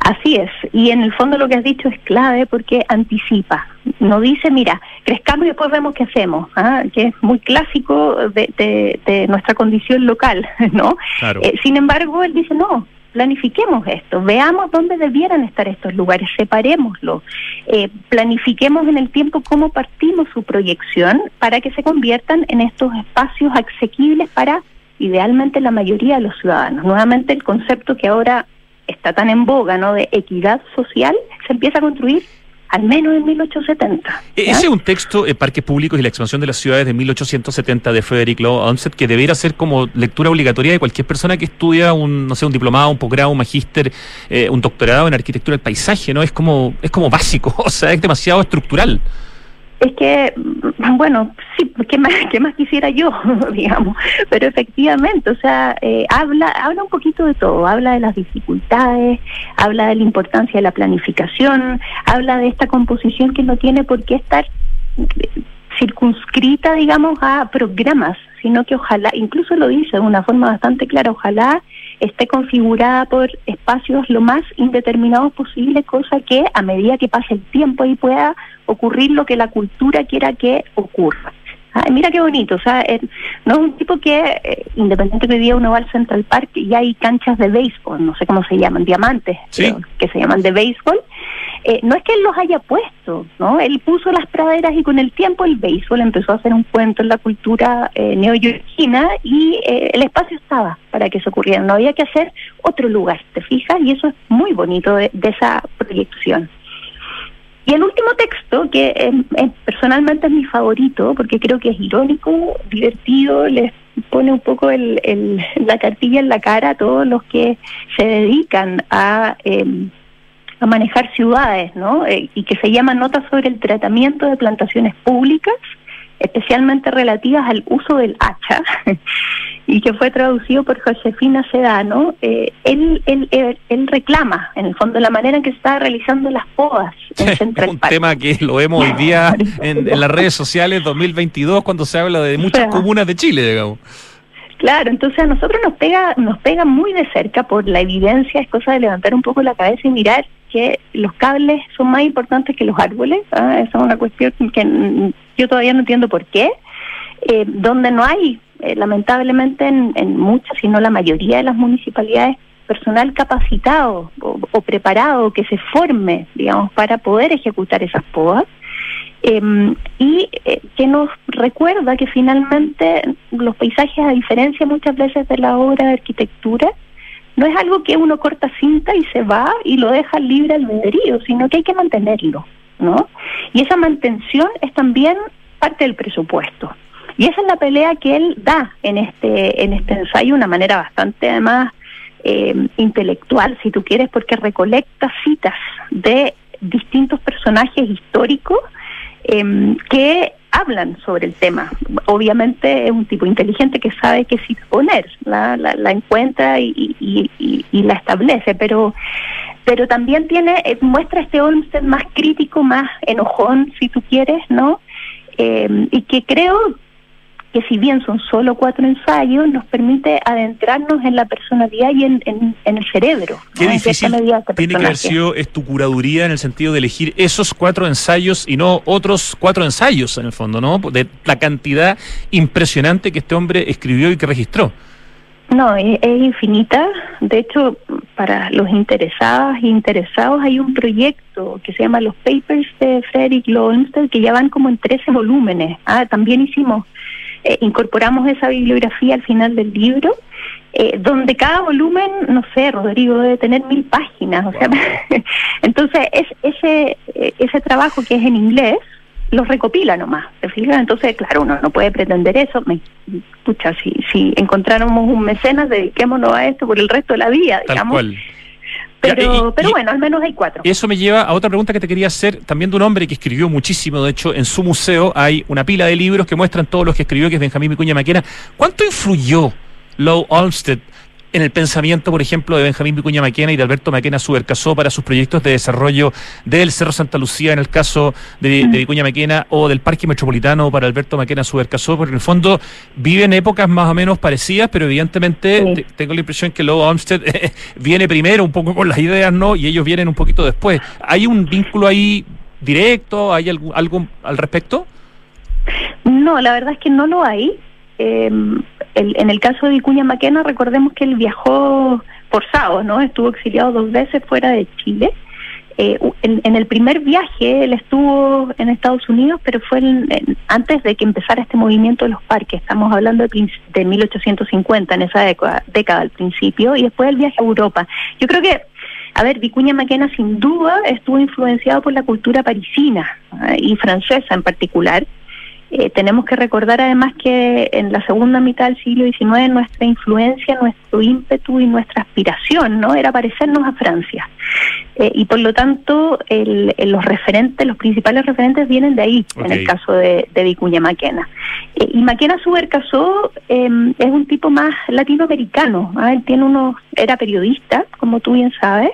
Así es, y en el fondo lo que has dicho es clave porque anticipa, no dice, mira, crezcamos y después vemos qué hacemos, ¿ah? que es muy clásico de, nuestra condición local, ¿no? Eh, sin embargo, él dice, no, planifiquemos esto, veamos dónde debieran estar estos lugares, separémoslo, eh, planifiquemos en el tiempo cómo partimos su proyección para que se conviertan en estos espacios asequibles para idealmente la mayoría de los ciudadanos. Nuevamente el concepto que ahora está tan en boga, ¿no? De equidad social, se empieza a construir al menos en 1870. E-, ese es un texto, eh, Parques Públicos y la expansión de las ciudades de 1870 de Frederick Law Onset, que debería ser como lectura obligatoria de cualquier persona que estudia un, no sé, un diplomado, un posgrado, un magíster, eh, un doctorado en arquitectura del paisaje, ¿no? Es como, es como básico, o sea, es demasiado estructural es que, mm, bueno, sí, ¿qué más, qué más quisiera yo, digamos? Pero efectivamente, o sea, eh, habla, habla un poquito de todo, habla de las dificultades, habla de la importancia de la planificación, habla de esta composición que no tiene por qué estar circunscrita, digamos, a programas, sino que ojalá, incluso lo dice de una forma bastante clara, ojalá esté configurada por espacios lo más indeterminados posible, cosa que a medida que pase el tiempo ahí pueda ocurrir lo que la cultura quiera que ocurra. mira qué bonito, o sea, no es un tipo que, eh, independiente que día uno va al Central Park y hay canchas de béisbol, no sé cómo se llaman, diamantes, que se llaman de béisbol, eh, no es que él los haya puesto, ¿no? Él puso las praderas y con el tiempo el béisbol empezó a hacer un cuento en la cultura eh, neoyorquina y eh, el espacio estaba para que eso ocurriera. No había que hacer otro lugar, ¿te fijas? Y eso es muy bonito de, esa proyección. Y el último texto, que em, personalmente es mi favorito, porque creo que es irónico, divertido, les pone un poco el, la cartilla en la cara a todos los que se dedican a em, a manejar ciudades, ¿no? Eh, y que se llama Nota sobre el tratamiento de plantaciones públicas, especialmente relativas al uso del hacha, y que fue traducido por Josefina Sedano. Eh, él, él, él, reclama, en el fondo, la manera en que se está realizando las podas en Central Un tema que lo vemos hoy día en, las redes sociales 2022, cuando se habla de muchas comunas de Chile, digamos. Claro, entonces a nosotros nos pega, nos pega muy de cerca por la evidencia, es cosa de levantar un poco la cabeza y mirar que los cables son más importantes que los árboles. ¿ah? Esa es una cuestión que yo todavía no entiendo por qué. Eh, donde no hay, eh, lamentablemente en, muchas, si no la mayoría de las municipalidades, personal capacitado o, preparado que se forme, digamos, para poder ejecutar esas podas. Em, y eh, que nos recuerda que finalmente los paisajes, a diferencia muchas veces de la obra de arquitectura, no es algo que uno corta cinta y se va y lo deja libre al albedrío, sino que hay que mantenerlo, ¿no? Y esa mantención es también parte del presupuesto. Y esa es la pelea que él da en este, en este ensayo, una manera bastante además eh, intelectual, si tú quieres, porque recolecta citas de distintos personajes históricos eh, que hablan sobre el tema. Obviamente es un tipo inteligente que sabe qué sí poner, la, la, encuentra y, la establece, pero pero también tiene eh, muestra este Olmsted más crítico, más enojón, si tú quieres, ¿no? Eh, y que creo que si bien son solo cuatro ensayos, nos permite adentrarnos en la personalidad y en, el cerebro. Qué difícil tiene que haber sido es tu curaduría en el sentido de elegir esos cuatro ensayos y no otros cuatro ensayos en el fondo, ¿no? De la cantidad impresionante que este hombre escribió y que registró. No, es, infinita. De hecho, para los interesados e interesados hay un proyecto que se llama Los Papers de Frederick Lowenstein que ya van como en 13 volúmenes. Ah, también hicimos, eh, incorporamos esa bibliografía al final del libro, eh, donde cada volumen, no sé, Rodrigo, debe tener mil páginas. O sea, entonces, es, ese, eh, ese trabajo que es en inglés, los recopila nomás, ¿te fijas? Entonces, claro, uno no puede pretender eso. Me, escucha, si, si encontráramos un mecenas, dediquémonos a esto por el resto de la vida, digamos. Pero, pero bueno, al menos hay cuatro. Eso me lleva a otra pregunta que te quería hacer, también de un hombre que escribió muchísimo, de hecho, en su museo hay una pila de libros que muestran todos los que escribió, que es Benjamín Vicuña Maquena. ¿Cuánto influyó Low Olmsted en el pensamiento, por ejemplo, de Benjamín Vicuña Maquena y de Alberto Maquena Subercasó para sus proyectos de desarrollo del Cerro Santa Lucía en el caso de, Vicuña Maquena o del Parque Metropolitano para Alberto Maquena Subercasó, porque en el fondo viven épocas más o menos parecidas, pero evidentemente tengo la impresión que Lowe Olmsted viene primero un poco con las ideas, ¿no? Y ellos vienen un poquito después. ¿Hay un vínculo ahí directo? ¿Hay algo, algo al respecto? No, la verdad es que no lo hay. Eh, en el caso de Vicuña Maquena, recordemos que él viajó forzado, ¿no? Estuvo exiliado dos veces fuera de Chile. Eh, en, el primer viaje él estuvo en Estados Unidos, pero fue antes de que empezara este movimiento de los parques. Estamos hablando de, de 1850, en esa década, década al principio, y después el viaje a Europa. Yo creo que a ver, Vicuña Maquena sin duda estuvo influenciado por la cultura parisina ¿eh? y francesa en particular, eh, tenemos que recordar además que en la segunda mitad del siglo XIX nuestra influencia, nuestro ímpetu y nuestra aspiración no era parecernos a Francia. Eh, y por lo tanto los referentes, los principales referentes vienen de ahí, en el caso de, Vicuña Maquena. Eh, y Maquena Subercasó em, es un tipo más latinoamericano, ¿ah? él tiene unos, era periodista, como tú bien sabes,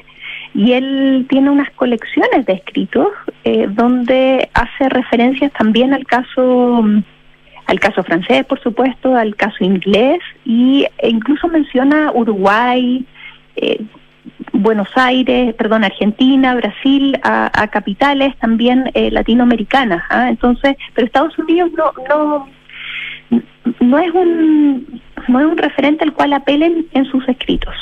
y él tiene unas colecciones de escritos eh, donde hace referencias también al caso al caso francés, por supuesto, al caso inglés y e incluso menciona Uruguay, eh, Buenos Aires, perdón, Argentina, Brasil, a, capitales también eh, latinoamericanas. ¿ah? Entonces, pero Estados Unidos no no no es un no es un referente al cual apelen en sus escritos.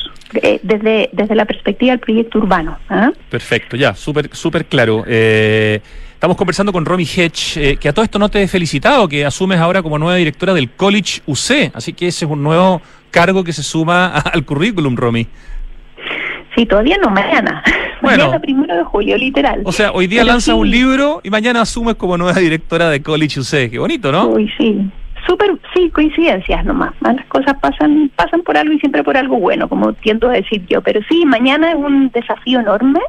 Eh, desde, desde la perspectiva del proyecto urbano. ¿ah? Perfecto, ya, súper súper claro. Eh, estamos conversando con Romy Hedge, eh, que a todo esto no te he felicitado, que asumes ahora como nueva directora del College UC, así que ese es un nuevo cargo que se suma al currículum, Romy. Sí, todavía no, mañana. Bueno, mañana primero de julio, literal. O sea, hoy día lanza un libro y mañana asumes como nueva directora de College UC. Qué bonito, ¿no? Uy, sí súper, sí, coincidencias nomás. Las cosas pasan, pasan por algo y siempre por algo bueno, como tiendo a decir yo. Pero sí, mañana es un desafío enorme.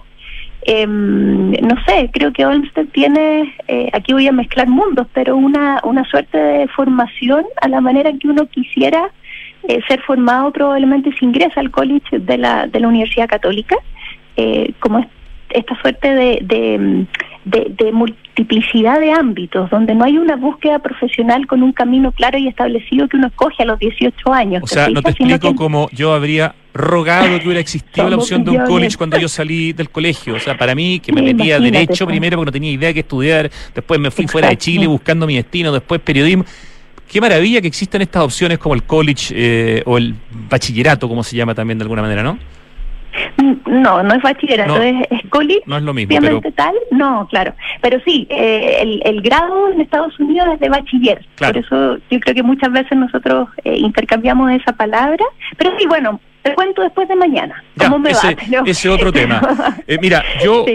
Em, no sé, creo que Olmsted tiene, eh, aquí voy a mezclar mundos, pero una, una suerte de formación a la manera que uno quisiera eh, ser formado probablemente si ingresa al college de la, de la Universidad Católica, eh, como esta suerte de, de, de multiplicidad de ámbitos, donde no hay una búsqueda profesional con un camino claro y establecido que uno escoge a los 18 años. O sea, no te explico cómo yo habría rogado que hubiera existido la opción de un college cuando yo salí del colegio. O sea, para mí, que me metía derecho primero porque no tenía idea de qué estudiar, después me fui fuera de Chile buscando mi destino, después periodismo. Qué maravilla que existen estas opciones como el college eh, o el bachillerato, como se llama también de alguna manera, ¿no? No, no es bachillerato, es, es No es lo mismo. Pero... tal, no, claro. Pero sí, eh, el, el, grado en Estados Unidos es de bachiller. Por eso yo creo que muchas veces nosotros eh, intercambiamos esa palabra. Pero sí, bueno, te cuento después de mañana. ¿Cómo me ese, va? Ese otro tema. Eh, mira, yo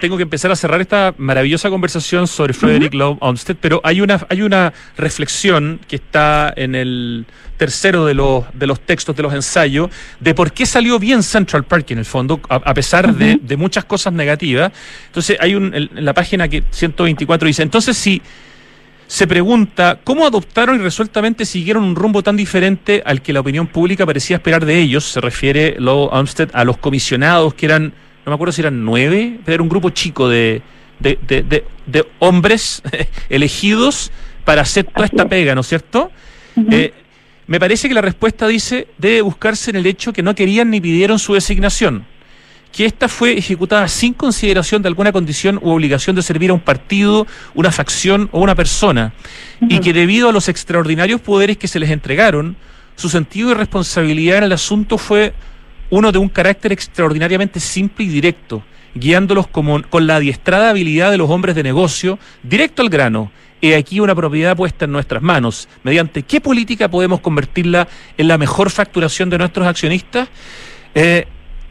tengo que empezar a cerrar esta maravillosa conversación sobre Frederick Love Olmsted, pero hay una, hay una reflexión que está en el tercero de los, de los textos, de los ensayos, de por qué salió bien Central Park en el fondo, a, pesar de, de, muchas cosas negativas. Entonces, hay un, en la página que 124 dice, entonces si se pregunta cómo adoptaron y resueltamente siguieron un rumbo tan diferente al que la opinión pública parecía esperar de ellos. Se refiere Lowe Armstead a los comisionados, que eran, no me acuerdo si eran nueve, pero era un grupo chico de, de, de, de, hombres elegidos para hacer toda esta pega, ¿no es cierto? Eh, me parece que la respuesta dice, debe buscarse en el hecho que no querían ni pidieron su designación que esta fue ejecutada sin consideración de alguna condición u obligación de servir a un partido, una facción o una persona, y que debido a los extraordinarios poderes que se les entregaron, su sentido de responsabilidad en el asunto fue uno de un carácter extraordinariamente simple y directo, guiándolos como, con la adiestrada habilidad de los hombres de negocio, directo al grano. He aquí una propiedad puesta en nuestras manos. ¿Mediante qué política podemos convertirla en la mejor facturación de nuestros accionistas? Eh,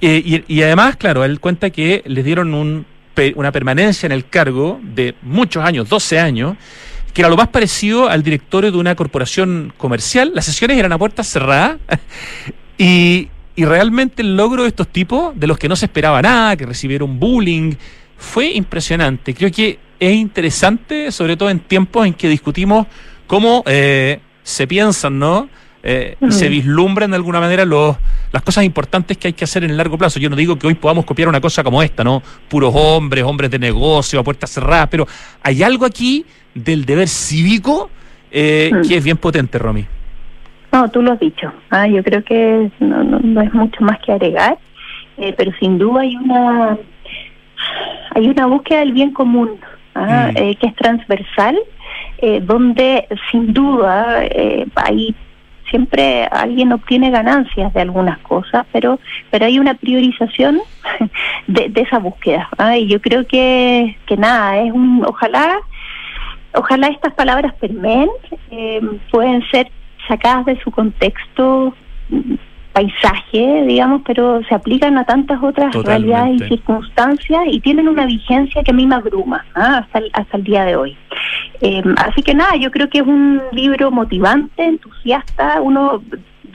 eh, y, además, claro, él cuenta que les dieron un, una permanencia en el cargo de muchos años, 12 años, que era lo más parecido al directorio de una corporación comercial. Las sesiones eran a puertas cerradas y, y realmente el logro de estos tipos, de los que no se esperaba nada, que recibieron bullying, fue impresionante. Creo que es interesante, sobre todo en tiempos en que discutimos cómo eh, se piensan, ¿no? Eh, se vislumbran de alguna manera los, las cosas importantes que hay que hacer en el largo plazo. Yo no digo que hoy podamos copiar una cosa como esta, ¿no? Puros hombres, hombres de negocio, a puertas cerradas, pero hay algo aquí del deber cívico eh, que es bien potente, Romy. No, tú lo has dicho. Ah, yo creo que no, no, es mucho más que agregar, eh, pero sin duda hay una hay una búsqueda del bien común ah, mm. eh, que es transversal, eh, donde sin duda eh, hay siempre alguien obtiene ganancias de algunas cosas, pero pero hay una priorización de, de esa búsqueda. Ah, y yo creo que que nada es un ojalá ojalá estas palabras permeen, pueden ser sacadas de su contexto paisaje, digamos, pero se aplican a tantas otras realidades y circunstancias y tienen una vigencia que a mí me abruma ¿ah? hasta, el, hasta el día de hoy. Em, así que nada, yo creo que es un libro motivante, entusiasta, uno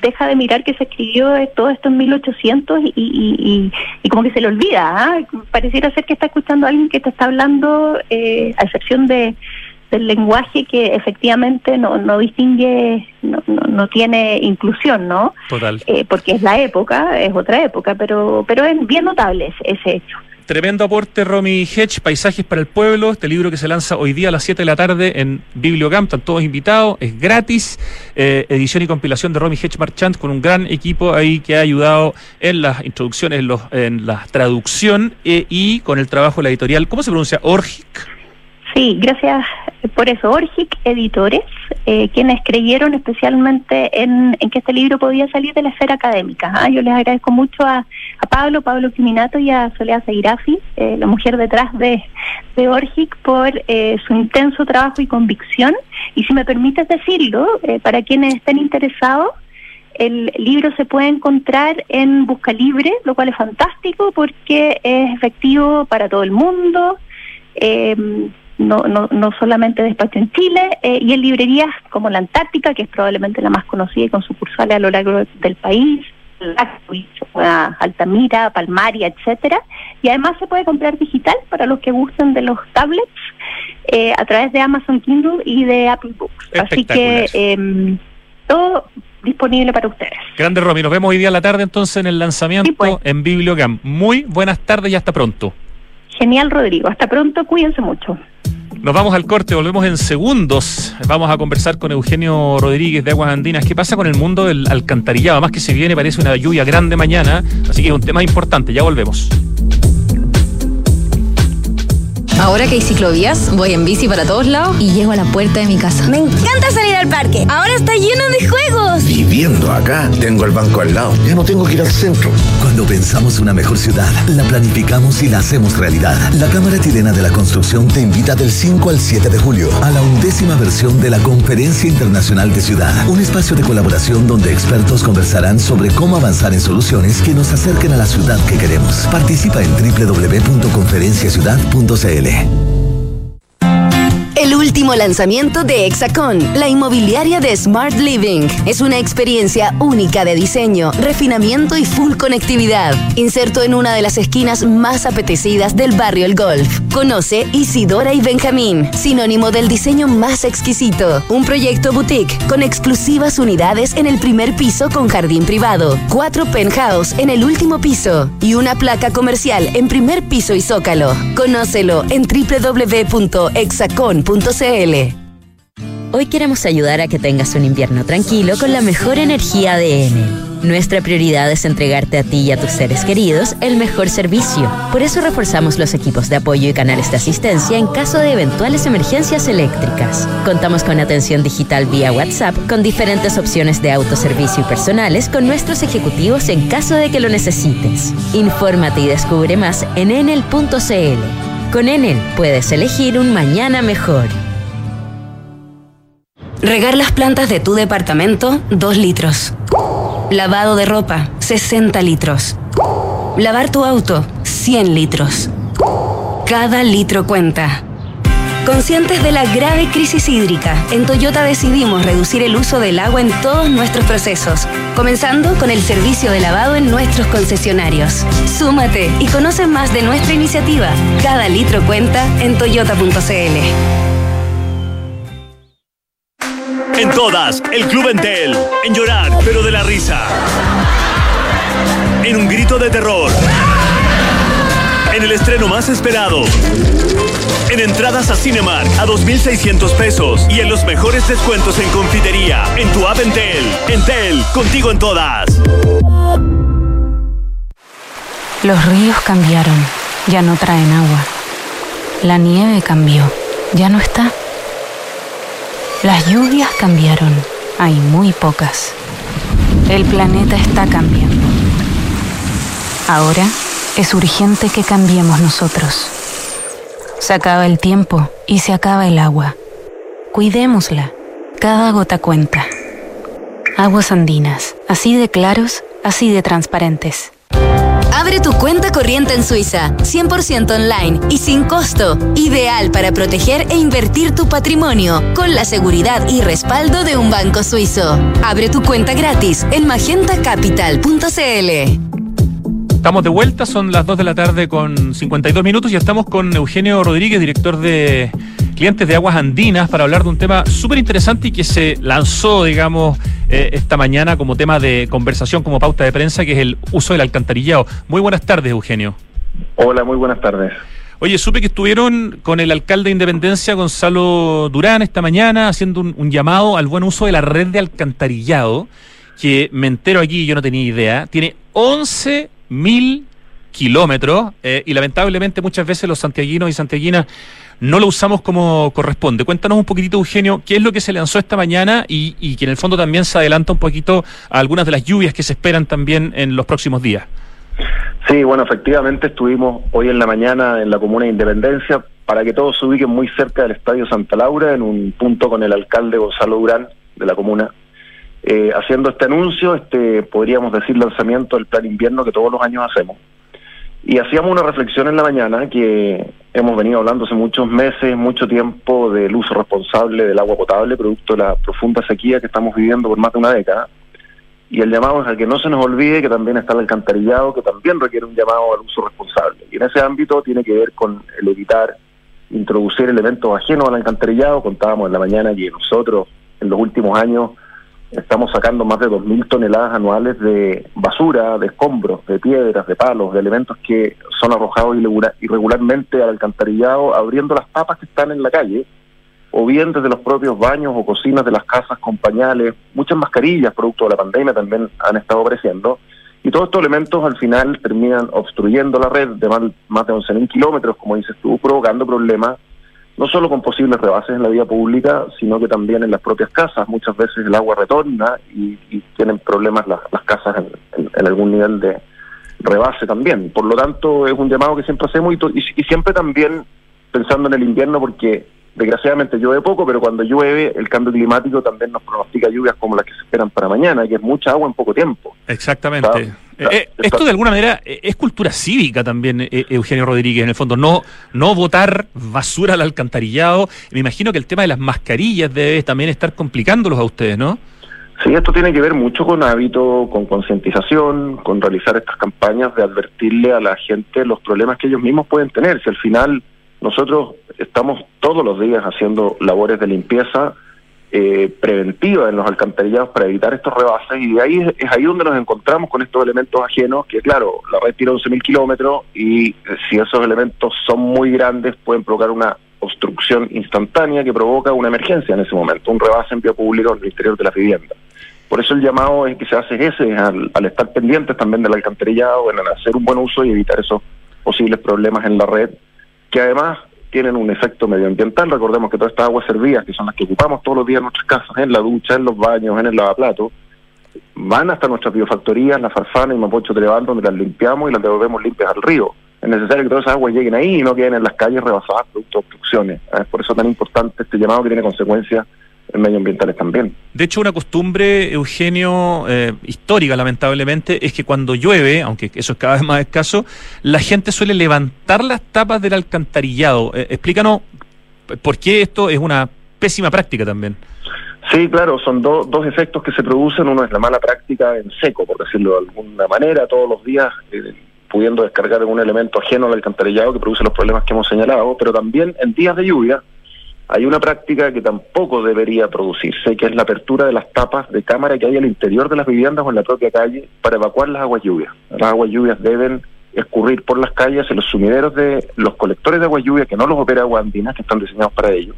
deja de mirar que se escribió todo esto en 1800 y, y, y, como que se le olvida, ¿ah? pareciera ser que está escuchando a alguien que te está hablando, eh, a excepción de del lenguaje que efectivamente no, no distingue, no, no, tiene inclusión, ¿no? Total. Eh, porque es la época, es otra época, pero, pero es bien notable ese, hecho. Tremendo aporte, Romy Hedge, Paisajes para el Pueblo, este libro que se lanza hoy día a las 7 de la tarde en Bibliocamp, están todos invitados, es gratis, eh, edición y compilación de Romy Hedge Marchand con un gran equipo ahí que ha ayudado en las introducciones, en, los, en la traducción eh, y con el trabajo de la editorial, ¿cómo se pronuncia? Orgic. Sí, gracias por eso. Orgic Editores, eh, quienes creyeron especialmente en, que este libro podía salir de la esfera académica. ¿ah? Yo les agradezco mucho a, Pablo, Pablo Criminato y a Soledad Seirafi, eh, la mujer detrás de, de Orgic, por eh, su intenso trabajo y convicción. Y si me permites decirlo, para quienes estén interesados, el libro se puede encontrar en Busca Libre, lo cual es fantástico porque es efectivo para todo el mundo. No, no, no solamente despacho en Chile, eh, y en librerías como la Antártica, que es probablemente la más conocida y con sucursales a lo largo del país, Altamira, Palmaria, etcétera, y además se puede comprar digital para los que gusten de los tablets eh, a través de Amazon Kindle y de Apple Books. Así que eh, todo disponible para ustedes. Grande Romy, nos vemos hoy día a la tarde entonces en el lanzamiento pues. en Bibliocam. Muy buenas tardes y hasta pronto. Genial, Rodrigo. Hasta pronto, cuídense mucho. Nos vamos al corte, volvemos en segundos. Vamos a conversar con Eugenio Rodríguez de Aguas Andinas. ¿Qué pasa con el mundo del alcantarillado? Más que se viene, parece una lluvia grande mañana, así que es un tema importante. Ya volvemos. Ahora que hay ciclovías, voy en bici para todos lados y llego a la puerta de mi casa. Me encanta salir al parque. Ahora está lleno de juegos. Viviendo acá, tengo el banco al lado. Ya no tengo que ir al centro. Cuando pensamos una mejor ciudad, la planificamos y la hacemos realidad. La Cámara Chilena de la Construcción te invita del 5 al 7 de julio a la undécima versión de la Conferencia Internacional de Ciudad. Un espacio de colaboración donde expertos conversarán sobre cómo avanzar en soluciones que nos acerquen a la ciudad que queremos. Participa en www.conferenciaciudad.cl. Último lanzamiento de Hexacon, la inmobiliaria de Smart Living. Es una experiencia única de diseño, refinamiento y full conectividad. Inserto en una de las esquinas más apetecidas del barrio El Golf. Conoce Isidora y Benjamín, sinónimo del diseño más exquisito. Un proyecto boutique con exclusivas unidades en el primer piso con jardín privado, cuatro penthouse en el último piso y una placa comercial en primer piso y zócalo. Conócelo en Hoy queremos ayudar a que tengas un invierno tranquilo con la mejor energía de Enel. Nuestra prioridad es entregarte a ti y a tus seres queridos el mejor servicio. Por eso reforzamos los equipos de apoyo y canales de asistencia en caso de eventuales emergencias eléctricas. Contamos con atención digital vía WhatsApp con diferentes opciones de autoservicio y personales con nuestros ejecutivos en caso de que lo necesites. Infórmate y descubre más en enel.cl. Con Enel puedes elegir un mañana mejor. Regar las plantas de tu departamento, 2 litros. Lavado de ropa, 60 litros. Lavar tu auto, 100 litros. Cada litro cuenta. Conscientes de la grave crisis hídrica, en Toyota decidimos reducir el uso del agua en todos nuestros procesos, comenzando con el servicio de lavado en nuestros concesionarios. Súmate y conoce más de nuestra iniciativa. Cada litro cuenta en toyota.cl. En todas, el Club Entel. En llorar, pero de la risa. En un grito de terror. En el estreno más esperado. En entradas a Cinemark a 2.600 pesos. Y en los mejores descuentos en confitería. En tu app Entel. Entel, contigo en todas. Los ríos cambiaron. Ya no traen agua. La nieve cambió. Ya no está. Las lluvias cambiaron, hay muy pocas. El planeta está cambiando. Ahora es urgente que cambiemos nosotros. Se acaba el tiempo y se acaba el agua. Cuidémosla. Cada gota cuenta. Aguas andinas, así de claros, así de transparentes. Abre tu cuenta corriente en Suiza, 100% online y sin costo. Ideal para proteger e invertir tu patrimonio con la seguridad y respaldo de un banco suizo. Abre tu cuenta gratis en magentacapital.cl. Estamos de vuelta, son las 2 de la tarde con 52 minutos y estamos con Eugenio Rodríguez, director de clientes de aguas andinas para hablar de un tema súper interesante y que se lanzó, digamos, eh, esta mañana como tema de conversación, como pauta de prensa, que es el uso del alcantarillado. Muy buenas tardes, Eugenio. Hola, muy buenas tardes. Oye, supe que estuvieron con el alcalde de Independencia, Gonzalo Durán, esta mañana, haciendo un, llamado al buen uso de la red de alcantarillado, que me entero aquí, yo no tenía idea, tiene 11 mil kilómetros eh, y lamentablemente muchas veces los santiaguinos y santiaguinas no lo usamos como corresponde. Cuéntanos un poquitito, Eugenio, qué es lo que se lanzó esta mañana y, y que en el fondo también se adelanta un poquito a algunas de las lluvias que se esperan también en los próximos días. Sí, bueno, efectivamente estuvimos hoy en la mañana en la Comuna de Independencia para que todos se ubiquen muy cerca del Estadio Santa Laura, en un punto con el alcalde Gonzalo Durán de la comuna, eh, haciendo este anuncio, este podríamos decir lanzamiento del plan invierno que todos los años hacemos. Y hacíamos una reflexión en la mañana que hemos venido hablando hace muchos meses, mucho tiempo del uso responsable del agua potable, producto de la profunda sequía que estamos viviendo por más de una década. Y el llamado es a que no se nos olvide que también está el alcantarillado, que también requiere un llamado al uso responsable. Y en ese ámbito tiene que ver con el evitar introducir elementos ajenos al alcantarillado. Contábamos en la mañana que nosotros en los últimos años Estamos sacando más de 2.000 toneladas anuales de basura, de escombros, de piedras, de palos, de elementos que son arrojados irregularmente al alcantarillado, abriendo las papas que están en la calle, o bien desde los propios baños o cocinas de las casas con pañales, muchas mascarillas, producto de la pandemia, también han estado apareciendo. Y todos estos elementos al final terminan obstruyendo la red de más, de 11.000 kilómetros, como dices tú, provocando problemas no solo con posibles rebases en la vía pública, sino que también en las propias casas. Muchas veces el agua retorna y, tienen problemas las, casas en, algún nivel de rebase también. Por lo tanto, es un llamado que siempre hacemos y, y siempre también pensando en el invierno porque desgraciadamente llueve poco, pero cuando llueve el cambio climático también nos pronostica lluvias como las que se esperan para mañana, que es mucha agua en poco tiempo. Exactamente. Eh, eh, esto de alguna manera eh, es cultura cívica también, Eugenio Rodríguez, en el fondo. No, no votar basura al alcantarillado. Me imagino que el tema de las mascarillas debe también estar complicándolos a ustedes, ¿no? Sí, esto tiene que ver mucho con hábito, con concientización, con realizar estas campañas de advertirle a la gente los problemas que ellos mismos pueden tener. Si al final nosotros estamos todos los días haciendo labores de limpieza eh, preventiva en los alcantarillados para evitar estos rebases y de ahí es ahí donde nos encontramos con estos elementos ajenos que claro, la red tiene 11.000 kilómetros y eh, si esos elementos son muy grandes pueden provocar una obstrucción instantánea que provoca una emergencia en ese momento, un rebase en vía pública en el interior de la vivienda. Por eso el llamado es que se hace ese, al, al estar pendientes también del alcantarillado, en hacer un buen uso y evitar esos posibles problemas en la red, que además tienen un efecto medioambiental. Recordemos que todas estas aguas servidas, que son las que ocupamos todos los días en nuestras casas, en la ducha, en los baños, en el lavaplato, van hasta nuestras biofactorías, la Farfana y Mapocho Treval, donde las limpiamos y las devolvemos limpias al río. Es necesario que todas esas aguas lleguen ahí y no queden en las calles rebasadas producto de obstrucciones. Es por eso tan importante este llamado que tiene consecuencias medioambientales también. De hecho, una costumbre, Eugenio, eh, histórica lamentablemente, es que cuando llueve, aunque eso es cada vez más escaso, la gente suele levantar las tapas del alcantarillado. Eh, explícanos por qué esto es una pésima práctica también. Sí, claro, son dos efectos que se producen. Uno es la mala práctica en seco, por decirlo de alguna manera, todos los días eh, pudiendo descargar un elemento ajeno al alcantarillado que produce los problemas que hemos señalado, pero también en días de lluvia hay una práctica que tampoco debería producirse, que es la apertura de las tapas de cámara que hay al interior de las viviendas o en la propia calle para evacuar las aguas lluvias. Las aguas lluvias deben escurrir por las calles en los sumideros de los colectores de agua lluvia que no los opera Agua Andina, que están diseñados para ello.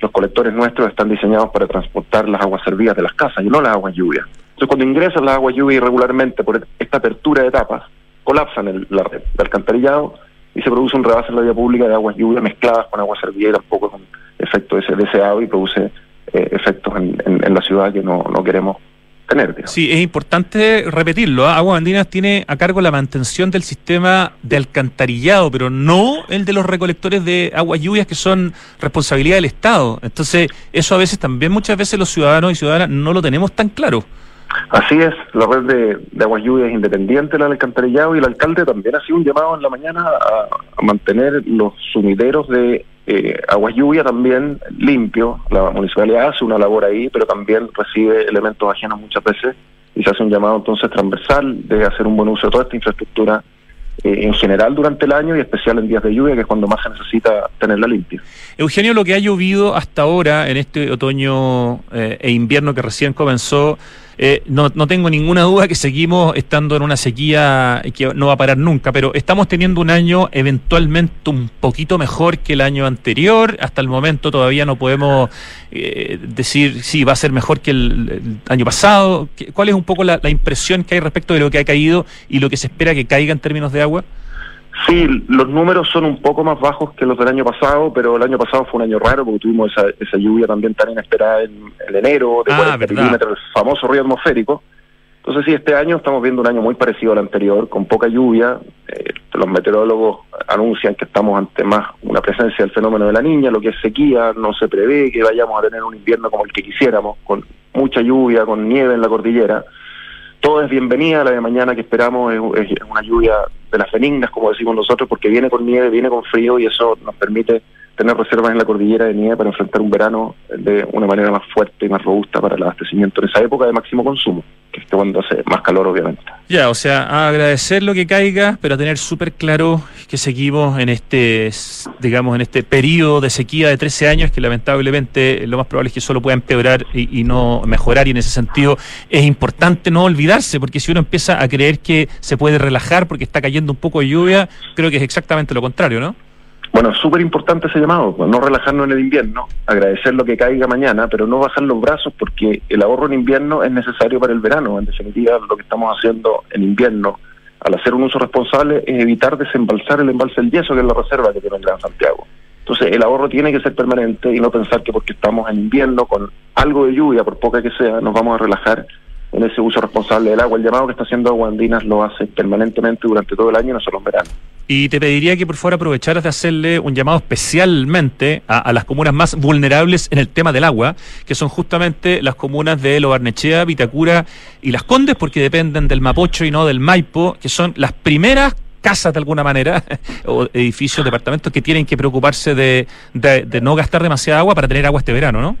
Los colectores nuestros están diseñados para transportar las aguas servidas de las casas y no las aguas lluvias. Entonces, cuando ingresan las aguas lluvias irregularmente por esta apertura de tapas, colapsan la red de alcantarillado y se produce un rebase en la vía pública de aguas lluvias mezcladas con agua servida y tampoco con efecto ese deseado y produce eh, efectos en, la ciudad que no, queremos tener. Sí, es importante repetirlo. ¿ah? Agua Andinas tiene a cargo la mantención del sistema de alcantarillado, pero no el de los recolectores de aguas lluvias que son responsabilidad del Estado. Entonces, eso a veces también muchas veces los ciudadanos y ciudadanas no lo tenemos tan claro. Así es, la red de, aguas lluvias independiente del alcantarillado y el alcalde también ha sido un llamado en la mañana a mantener los sumideros de eh, Aguas Lluvia también limpio, la municipalidad hace una labor ahí, pero también recibe elementos ajenos muchas veces y se hace un llamado entonces transversal de hacer un buen uso de toda esta infraestructura eh, en general durante el año y especial en días de lluvia, que es cuando más se necesita tenerla limpia. Eugenio, lo que ha llovido hasta ahora en este otoño eh, e invierno que recién comenzó, eh, no, no tengo ninguna duda que seguimos estando en una sequía que no va a parar nunca, pero estamos teniendo un año eventualmente un poquito mejor que el año anterior. Hasta el momento todavía no podemos eh, decir si va a ser mejor que el, año pasado. ¿Cuál es un poco la impresión que hay respecto de lo que ha caído y lo que se espera que caiga en términos de agua? Sí, los números son un poco más bajos que los del año pasado, pero el año pasado fue un año raro porque tuvimos esa, esa lluvia también tan inesperada en, enero, de ah, 40 milímetros, el famoso río atmosférico. Entonces sí, este año estamos viendo un año muy parecido al anterior, con poca lluvia. Eh, los meteorólogos anuncian que estamos ante más una presencia del fenómeno de la niña, lo que es sequía, no se prevé que vayamos a tener un invierno como el que quisiéramos, con mucha lluvia, con nieve en la cordillera todo es bienvenida, la de mañana que esperamos es, una lluvia de las benignas, como decimos nosotros, porque viene con nieve, viene con frío y eso nos permite tener reservas en la cordillera de nieve para enfrentar un verano de una manera más fuerte y más robusta para el abastecimiento en esa época de máximo consumo, cuando hace más calor obviamente. Ya, o sea, a agradecer lo que caiga, pero a tener súper claro que seguimos en este, digamos, en este periodo de sequía de 13 años que lamentablemente lo más probable es que solo pueda empeorar y no mejorar y en ese sentido es importante no olvidarse porque si uno empieza a creer que se puede relajar porque está cayendo un poco de lluvia, creo que es exactamente lo contrario, ¿no? Bueno, súper importante ese llamado, pues, no relajarnos en el invierno, agradecer lo que caiga mañana, pero no bajar los brazos porque el ahorro en invierno es necesario para el verano. En definitiva, lo que estamos haciendo en invierno, al hacer un uso responsable, es evitar desembalsar el embalse del yeso, que es la reserva que tiene el Santiago. Entonces, el ahorro tiene que ser permanente y no pensar que porque estamos en invierno, con algo de lluvia, por poca que sea, nos vamos a relajar en ese uso responsable del agua. El llamado que está haciendo Aguandinas lo hace permanentemente durante todo el año, no solo en verano. Y te pediría que por favor aprovecharas de hacerle un llamado especialmente a, las comunas más vulnerables en el tema del agua, que son justamente las comunas de Lobarnechea, Vitacura y Las Condes, porque dependen del Mapocho y no del Maipo, que son las primeras casas de alguna manera, o edificios, departamentos que tienen que preocuparse de, de no gastar demasiada agua para tener agua este verano, ¿no?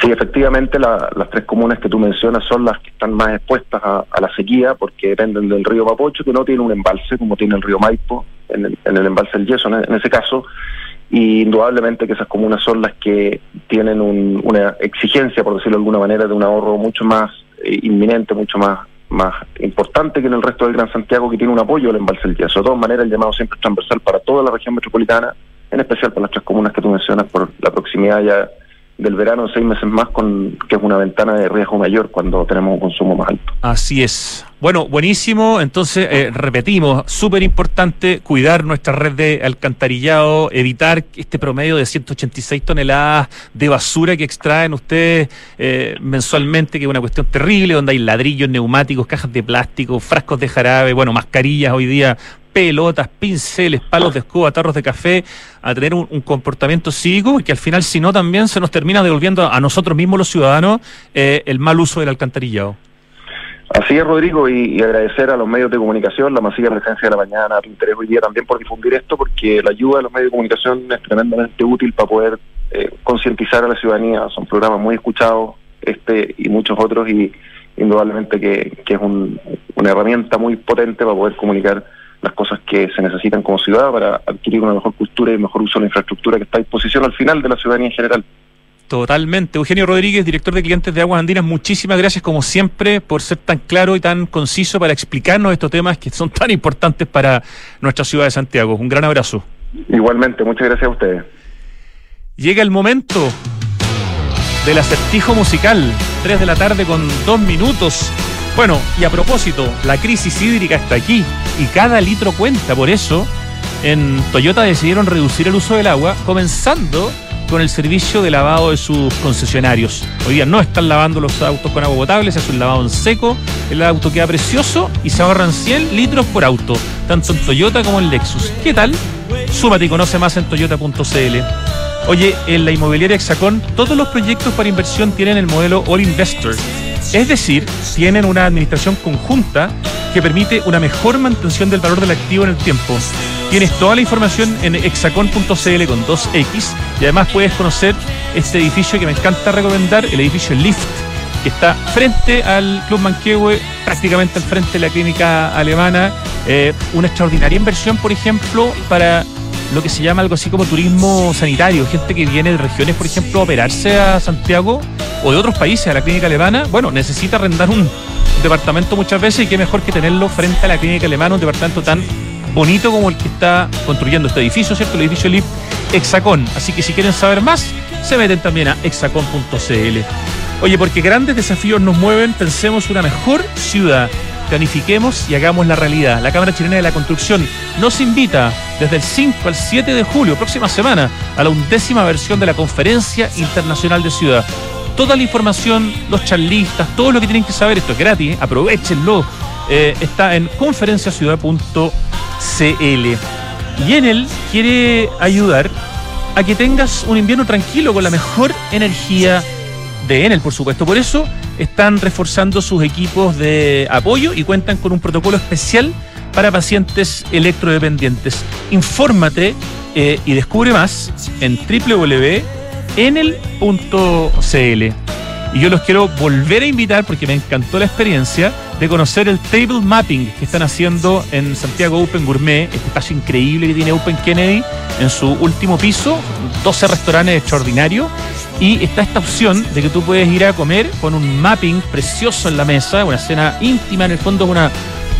Sí, efectivamente las tres comunas que tú mencionas son las que están más expuestas a, la sequía porque dependen del río Mapocho, que no tiene un embalse como tiene el río Maipo, en el, en el embalse del Yeso en, ese caso, y indudablemente que esas comunas son las que tienen una exigencia, por decirlo de alguna manera, de un ahorro mucho más eh, inminente, mucho más más importante que en el resto del Gran Santiago que tiene un apoyo al embalse del Yeso. De todas maneras, el llamado siempre es transversal para toda la región metropolitana, en especial para las tres comunas que tú mencionas por la proximidad ya del verano seis meses más, con que es una ventana de riesgo mayor cuando tenemos un consumo más alto. Así es. Bueno, buenísimo. Entonces, eh, repetimos, súper importante cuidar nuestra red de alcantarillado, evitar este promedio de 186 toneladas de basura que extraen ustedes eh, mensualmente, que es una cuestión terrible, donde hay ladrillos, neumáticos, cajas de plástico, frascos de jarabe, bueno, mascarillas hoy día pelotas, pinceles, palos de escoba, tarros de café, a tener un, comportamiento cívico y que al final, si no, también se nos termina devolviendo a nosotros mismos los ciudadanos eh, el mal uso del alcantarillado. Así es, Rodrigo, y, agradecer a los medios de comunicación, la masiva presencia de la mañana, tu interés hoy día también por difundir esto, porque la ayuda de los medios de comunicación es tremendamente útil para poder eh, concientizar a la ciudadanía. Son programas muy escuchados, este y muchos otros, y indudablemente que, es una herramienta muy potente para poder comunicar las cosas que se necesitan como ciudad para adquirir una mejor cultura y mejor uso de la infraestructura que está a disposición al final de la ciudadanía en general. Totalmente. Eugenio Rodríguez, director de clientes de Aguas Andinas, muchísimas gracias como siempre por ser tan claro y tan conciso para explicarnos estos temas que son tan importantes para nuestra ciudad de Santiago. Un gran abrazo. Igualmente, muchas gracias a ustedes. Llega el momento del acertijo musical, 3 de la tarde con dos minutos. Bueno, y a propósito, la crisis hídrica está aquí y cada litro cuenta. Por eso, en Toyota decidieron reducir el uso del agua, comenzando con el servicio de lavado de sus concesionarios. Hoy día no están lavando los autos con agua potable, se hace un lavado en seco, el auto queda precioso y se ahorran 100 litros por auto, tanto en Toyota como en Lexus. ¿Qué tal? Súmate y conoce más en toyota.cl. Oye, en la inmobiliaria Hexacón, todos los proyectos para inversión tienen el modelo All Investor es decir, tienen una administración conjunta que permite una mejor mantención del valor del activo en el tiempo. Tienes toda la información en hexacon.cl con 2X y además puedes conocer este edificio que me encanta recomendar, el edificio Lift, que está frente al Club Manquehue, prácticamente al frente de la clínica alemana. Eh, una extraordinaria inversión, por ejemplo, para lo que se llama algo así como turismo sanitario, gente que viene de regiones, por ejemplo, a operarse a Santiago o de otros países a la clínica alemana, bueno, necesita arrendar un departamento muchas veces y qué mejor que tenerlo frente a la clínica alemana, un departamento tan bonito como el que está construyendo este edificio, ¿cierto? El edificio LIP Hexacón. Así que si quieren saber más, se meten también a hexacon.cl. Oye, porque grandes desafíos nos mueven, pensemos una mejor ciudad planifiquemos y hagamos la realidad. La Cámara Chilena de la Construcción nos invita desde el 5 al 7 de julio, próxima semana, a la undécima versión de la Conferencia Internacional de Ciudad. Toda la información, los charlistas, todo lo que tienen que saber, esto es gratis, ¿eh? aprovechenlo, eh, está en conferenciaciudad.cl. Y en él quiere ayudar a que tengas un invierno tranquilo con la mejor energía de Enel, por supuesto. Por eso están reforzando sus equipos de apoyo y cuentan con un protocolo especial para pacientes electrodependientes. Infórmate eh, y descubre más en www.enel.cl. Y yo los quiero volver a invitar porque me encantó la experiencia de conocer el table mapping que están haciendo en Santiago Open Gourmet, este espacio increíble que tiene Open Kennedy en su último piso, 12 restaurantes extraordinarios y está esta opción de que tú puedes ir a comer con un mapping precioso en la mesa, una cena íntima, en el fondo una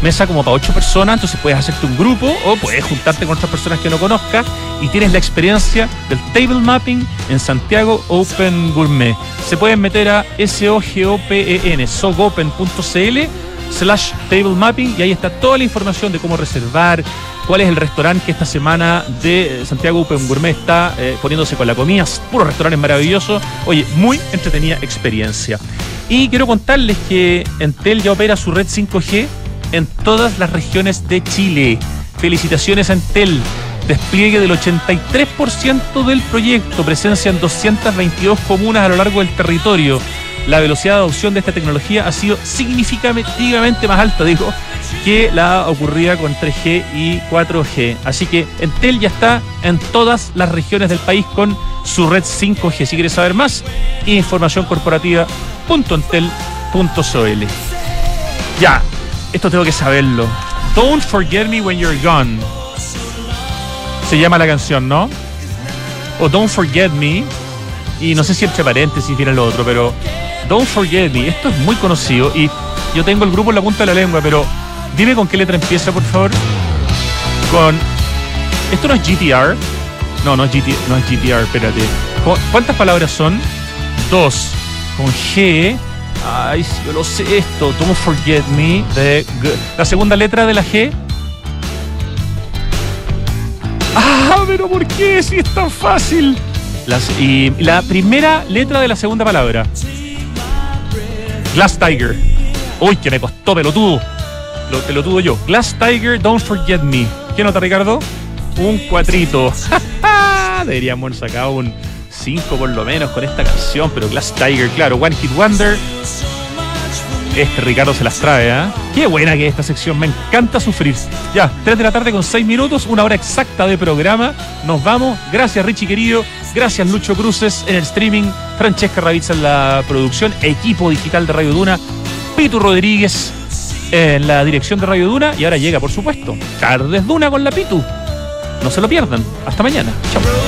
mesa como para ocho personas, entonces puedes hacerte un grupo o puedes juntarte con otras personas que no conozcas y tienes la experiencia del table mapping en Santiago Open Gourmet. Se pueden meter a S-O-G-O-P-E-N, sogopen.cl slash table mapping y ahí está toda la información de cómo reservar, cuál es el restaurante que esta semana de Santiago Open Gourmet está eh, poniéndose con la comida, puros restaurantes maravillosos. Oye, muy entretenida experiencia. Y quiero contarles que Entel ya opera su red 5G en todas las regiones de Chile. Felicitaciones a Entel. Despliegue del 83% del proyecto, presencia en 222 comunas a lo largo del territorio la velocidad de adopción de esta tecnología ha sido significativamente más alta, digo, que la ocurrida con 3G y 4G. Así que Entel ya está en todas las regiones del país con su red 5G. Si quieres saber más, información corporativa.entel.cl. Ya, esto tengo que saberlo. Don't forget me when you're gone. Se llama la canción, ¿no? O Don't Forget Me. Y no sé si entre paréntesis viene lo otro, pero Don't Forget Me. Esto es muy conocido y yo tengo el grupo en la punta de la lengua, pero dime con qué letra empieza, por favor. Con. ¿Esto no es GTR? No, no es, GT... no es GTR, espérate. ¿Cuántas palabras son? Dos, con G. Ay, yo lo sé esto. Don't forget me. La segunda letra de la G. Ah, pero ¿por qué? Si es tan fácil. Y la primera letra de la segunda palabra. Glass Tiger. Uy, que me costó pelotudo. Lo pelotudo yo. Glass Tiger, Don't Forget Me. ¿Qué nota, Ricardo? Un cuatrito. Deberíamos haber sacado un 5 por lo menos con esta canción, pero Glass Tiger, claro, One Hit Wonder. Este Ricardo se las trae, ¿ah? Qué buena que es esta sección, me encanta sufrir. Ya, 3 de la tarde con 6 minutos, una hora exacta de programa. Nos vamos. Gracias, Richie querido. Gracias, Lucho Cruces en el streaming. Francesca Ravizza en la producción. Equipo digital de Radio Duna. Pitu Rodríguez en la dirección de Radio Duna. Y ahora llega, por supuesto, Tardes Duna con la Pitu. No se lo pierdan. Hasta mañana. Chao.